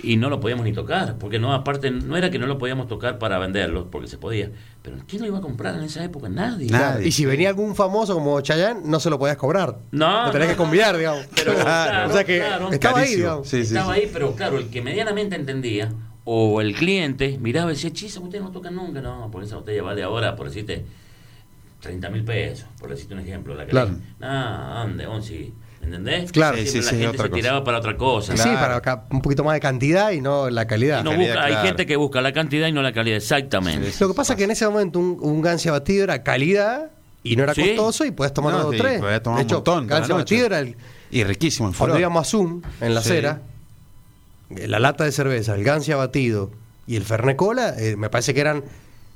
Y no lo podíamos ni tocar, porque no, aparte, no era que no lo podíamos tocar para venderlo, porque se podía. Pero ¿quién lo iba a comprar en esa época? Nadie. Nadie. Y si venía algún famoso como Chayanne, no se lo podías cobrar. No, Lo tenés no, que convidar, digamos. Pero, claro, o sea que claro. estaba ahí, digamos. Sí, Estaba sí. ahí, pero claro, el que medianamente entendía, o el cliente, miraba y decía, chisa, ustedes no tocan nunca. No, porque esa botella vale ahora, por decirte, 30 mil pesos, por decirte un ejemplo. La que Claro. Ah, ¿dónde? Once. ¿Entendés? Claro. Siempre Sí, sí, la sí, gente otra se cosa. tiraba para otra cosa. Sí, para acá un poquito más de cantidad y no la calidad. No calidad, busca- Hay gente que busca la cantidad y no la calidad, exactamente. Lo que pasa es que en ese momento un, un Gancia batido era calidad y no era Sí. costoso y puedes tomar No, dos o sí, tres. podías tomar de un hecho, montón Gancia batido era el, Y riquísimo en cuando íbamos a Zoom en la acera, la lata de cerveza, el Gancia batido y el Fernet Cola, eh, me parece que eran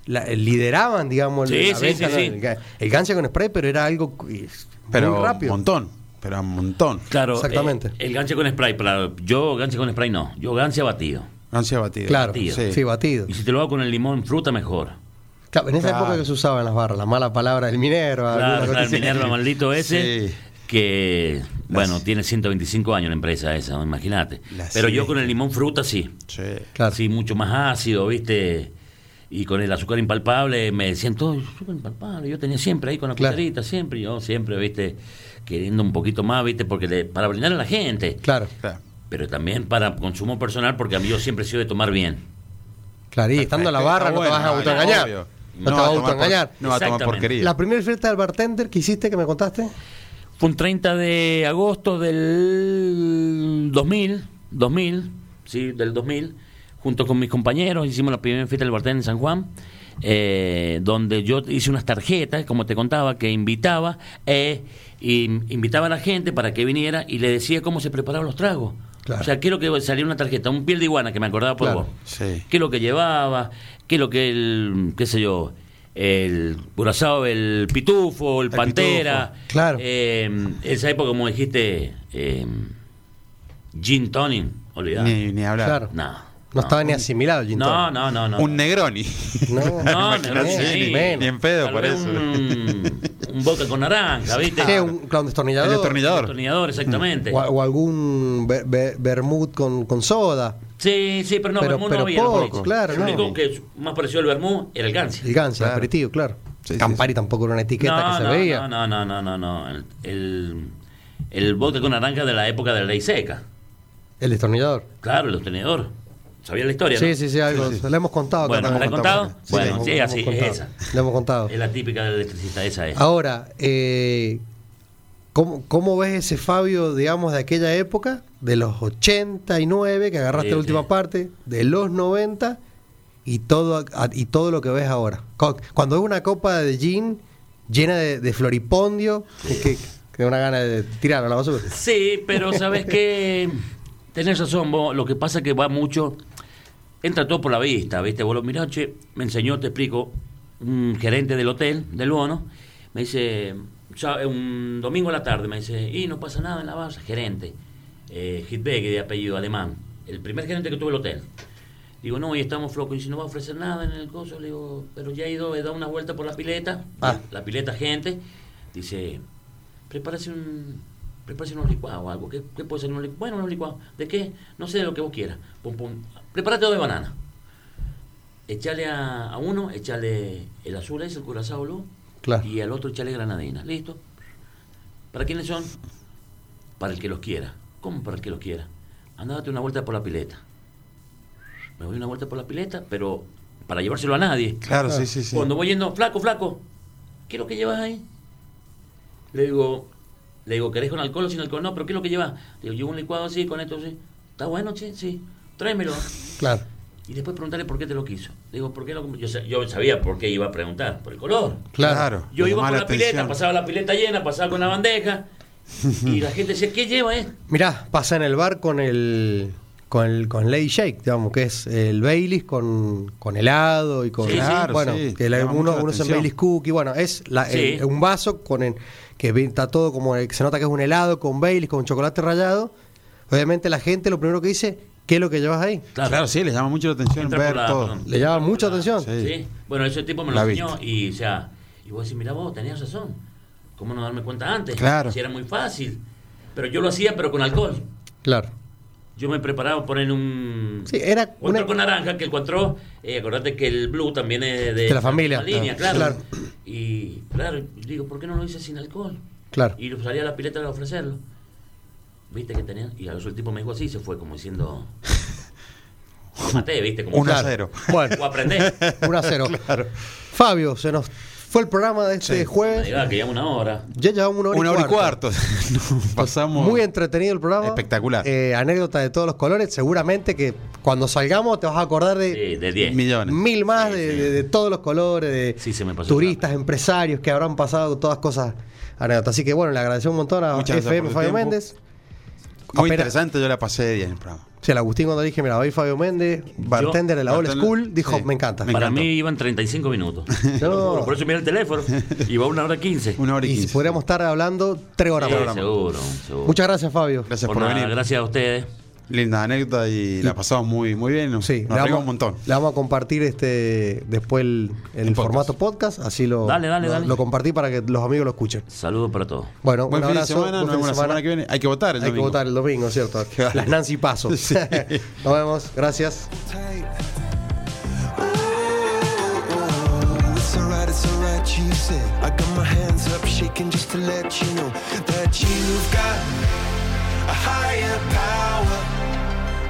la- eh, lideraban, digamos, Sí, la sí, venta, sí. El, el Gancia con spray, pero era algo eh, Pero muy un rápido. montón. Pero un montón. Claro, Exactamente. eh, el ganche con spray, para, yo ganche con spray no, yo ganche batido. Ansia batida. Claro, batido. sí. batido. Y si te lo hago con el limón, fruta mejor. Claro, en esa Claro. época que se usaba en las barras, la mala palabra del Minerva. Claro, claro, el así. Minerva maldito ese, Sí. que, bueno, Las- tiene 125 años la empresa esa, ¿no? imagínate. Pero yo sí. con el limón fruta sí. Sí. Claro. Sí, mucho más ácido, ¿viste? Y con el azúcar impalpable me decían todo, azúcar impalpable. Yo tenía siempre ahí con la Claro. cucharita, siempre, yo siempre, ¿viste? Queriendo un poquito más, ¿viste? Porque le- para brindar a la gente. Claro, Claro. Pero también para consumo personal, porque a mí yo siempre he sido de tomar bien. claro. Y estando en la barra no te vas a autoengañar. obvio. No, te va a autoengañar. No va a tomar porquería. La primera fiesta del bartender que hiciste, que me contaste. Fue un 30 de agosto del 2000, 2000, sí, del 2000, junto con mis compañeros hicimos la primera fiesta del bartender en San Juan, eh, donde yo hice unas tarjetas, como te contaba, que invitaba, eh, y invitaba a la gente para que viniera y le decía cómo se preparaban los tragos. Claro. O sea, qué es lo que salía una tarjeta, un piel de iguana que me acordaba por Claro, vos. sí. ¿Qué es lo que llevaba? ¿Qué es lo que el, qué sé yo, el curazao, el pitufo, el, El pantera? pitufo, claro. Eh, esa época, como dijiste, eh, gin tonic, olvidá. Ni, ni hablar. Claro. No. No, estaba ni asimilado gin No, no, no, no. Un Negroni. No, No, no, ni- sí. ni menos. Ni en pedo, Tal por eso. Un, un vodka con naranja, ¿viste? ¿Qué? ¿Un claro, un destornillador? El destornillador. Destornillador, exactamente. O, o algún ver- ver- vermut con, con soda. Sí, sí, pero no, Pero- pero no había. poco, claro, El no. único que más pareció al vermú era el ganso. El ganso, el Claro. aperitivo, claro. Sí, Campari sí. tampoco era una etiqueta no, que se no, veía. No, no, no, no, no, no. El, el, el vodka con naranja de la época de la ley seca. El destornillador. Claro, el tenedor. ¿Sabía la historia? Sí, no? sí, sí, algo. Sí, sí. Le hemos contado Bueno, ¿me también. la he contado? Sí, bueno, le sí, hemos- así, es contado. esa. Le hemos contado. Es la típica del electricista, esa es. Ahora, eh, ¿cómo, ¿cómo ves ese Fabio, digamos, de aquella época, de los 89, que agarraste Sí, la última parte, de los 90 y todo, y todo lo que ves ahora? Cu- Cuando ves una copa de gin llena de, de floripondio, que, que, una gana de tirar a la basura. Sí, pero sabes que tenés razón vos, lo que pasa es que va mucho, entra todo por la vista, ¿viste? Vos lo che, me enseñó, te explico, un gerente del hotel, del bono, me dice, ya, un domingo a la tarde, me dice, y no pasa nada en la base, gerente, eh, Hitbeck de apellido alemán, el primer gerente que tuvo el hotel. Digo, no, y estamos flocos, y si no va a ofrecer nada en el coso, le digo, pero ya he ido, he dado una vuelta por la pileta, Ah. la pileta gente, dice, prepárese un prepárese unos licuados o algo. ¿Qué, qué puede ser unos licuados? Bueno, unos licuados. ¿De qué? No sé, de lo que vos quieras. Pum, pum. Prepárate dos de banana. Echale a, a uno, echale el azul ese, el curazao blue, Claro. y al otro echale granadina. ¿Listo? ¿Para quiénes son? Para el que los quiera. ¿Cómo para el que los quiera? Anda, date una vuelta por la pileta. Me voy una vuelta por la pileta, pero para llevárselo a nadie. Claro, sí, sí, sí. Cuando voy yendo, flaco, flaco, ¿qué es lo que llevas ahí? Le digo, le digo, ¿querés con alcohol o sin alcohol? No, pero ¿qué es lo que llevas? Le digo, llevo un licuado así, con esto así. ¿Está bueno, che? Sí. Tráemelo. Claro. Y después preguntarle por qué te lo quiso. Digo, ¿por qué lo Yo, yo sabía por qué iba a preguntar. Por el color. Claro. Yo iba con la, pileta, pasaba la pileta llena, pasaba con la bandeja. y la gente decía, ¿qué lleva eh? Mirá, pasa en el bar con el con el con Lady Shake, digamos, que es el Baileys con, con helado y con Sí. Claro, bueno, sí, que la- uno, uno es atención. Baileys Cookie, bueno, es la- Sí. el- un vaso con el que está todo como que se nota que es un helado con Baileys con chocolate rallado. Obviamente la gente lo primero que dice, ¿qué es lo que llevas ahí? Claro, sí, les llama mucho la atención Entra ver la- todo. perdón. Le llama mucha la- atención. Sí. Sí. Bueno, ese tipo me lo La enseñó y, o sea, y vos decís, mira vos, tenías razón. ¿Cómo no darme cuenta antes? Claro. Si era muy fácil. Pero yo lo hacía, pero con alcohol. Claro. Yo me preparaba a poner un... Sí, era Cuatro una- con naranja, que el cuatro, eh, acordate que el blue también es de, De la familia. misma línea, Claro. Y claro, digo, ¿por qué no lo hice sin alcohol? Claro. Y salía a la pileta para ofrecerlo. ¿Viste que tenían? Y a eso el tipo me dijo así, se fue como diciendo... "Te Maté, ¿viste? Como 1 a Claro. 0. Bueno, O aprender. 1 a 0. Fabio, se nos fue el programa de este Sí. jueves. Diga, que lleva una hora. Ya llevamos una hora, Una y, hora y cuarto. cuarto. Nos pasamos. Muy entretenido el programa. Espectacular. Eh, anécdota de todos los colores. Seguramente que cuando salgamos te vas a acordar de Sí, de 10. millones. mil más Sí, de, sí. de- de todos los colores, de Sí, se me pasó turistas, empresarios que habrán pasado todas cosas anécdotas. Así que bueno, le agradecemos un montón a Muchas FM Fabio tiempo. Méndez. Muy interesante, yo la pasé de día en el programa. Sí, al Agustín cuando dije, mira, hoy Fabio Méndez, bartender de la Old School, dijo, sí. me encanta. Me Para encantó. mí iban 35 minutos. No. Por eso mira el teléfono. Iba una hora 15. Una hora y Y si quince. podríamos estar hablando tres horas Sí, más. seguro, seguro. Muchas gracias, Fabio. Gracias Por por, nada, venir. gracias a ustedes. Linda anécdota y la pasamos muy, muy bien. Nos, Sí, nos reímos vamos, un montón. le vamos a compartir este después el, el El podcast. formato podcast, así lo, Dale, dale, lo, dale. lo compartí para que los amigos lo escuchen. Saludos para todos. Bueno, Buen un fin de abrazo. semana, nos vemos la semana que viene. Hay que votar el Hay que domingo. votar el domingo, ¿cierto? Las Nancy Paso. Sí. Nos vemos, gracias. tight. Ooh, it's alright, it's alright, you said. I got my hands up, shaking just to let you know that you've got a higher power.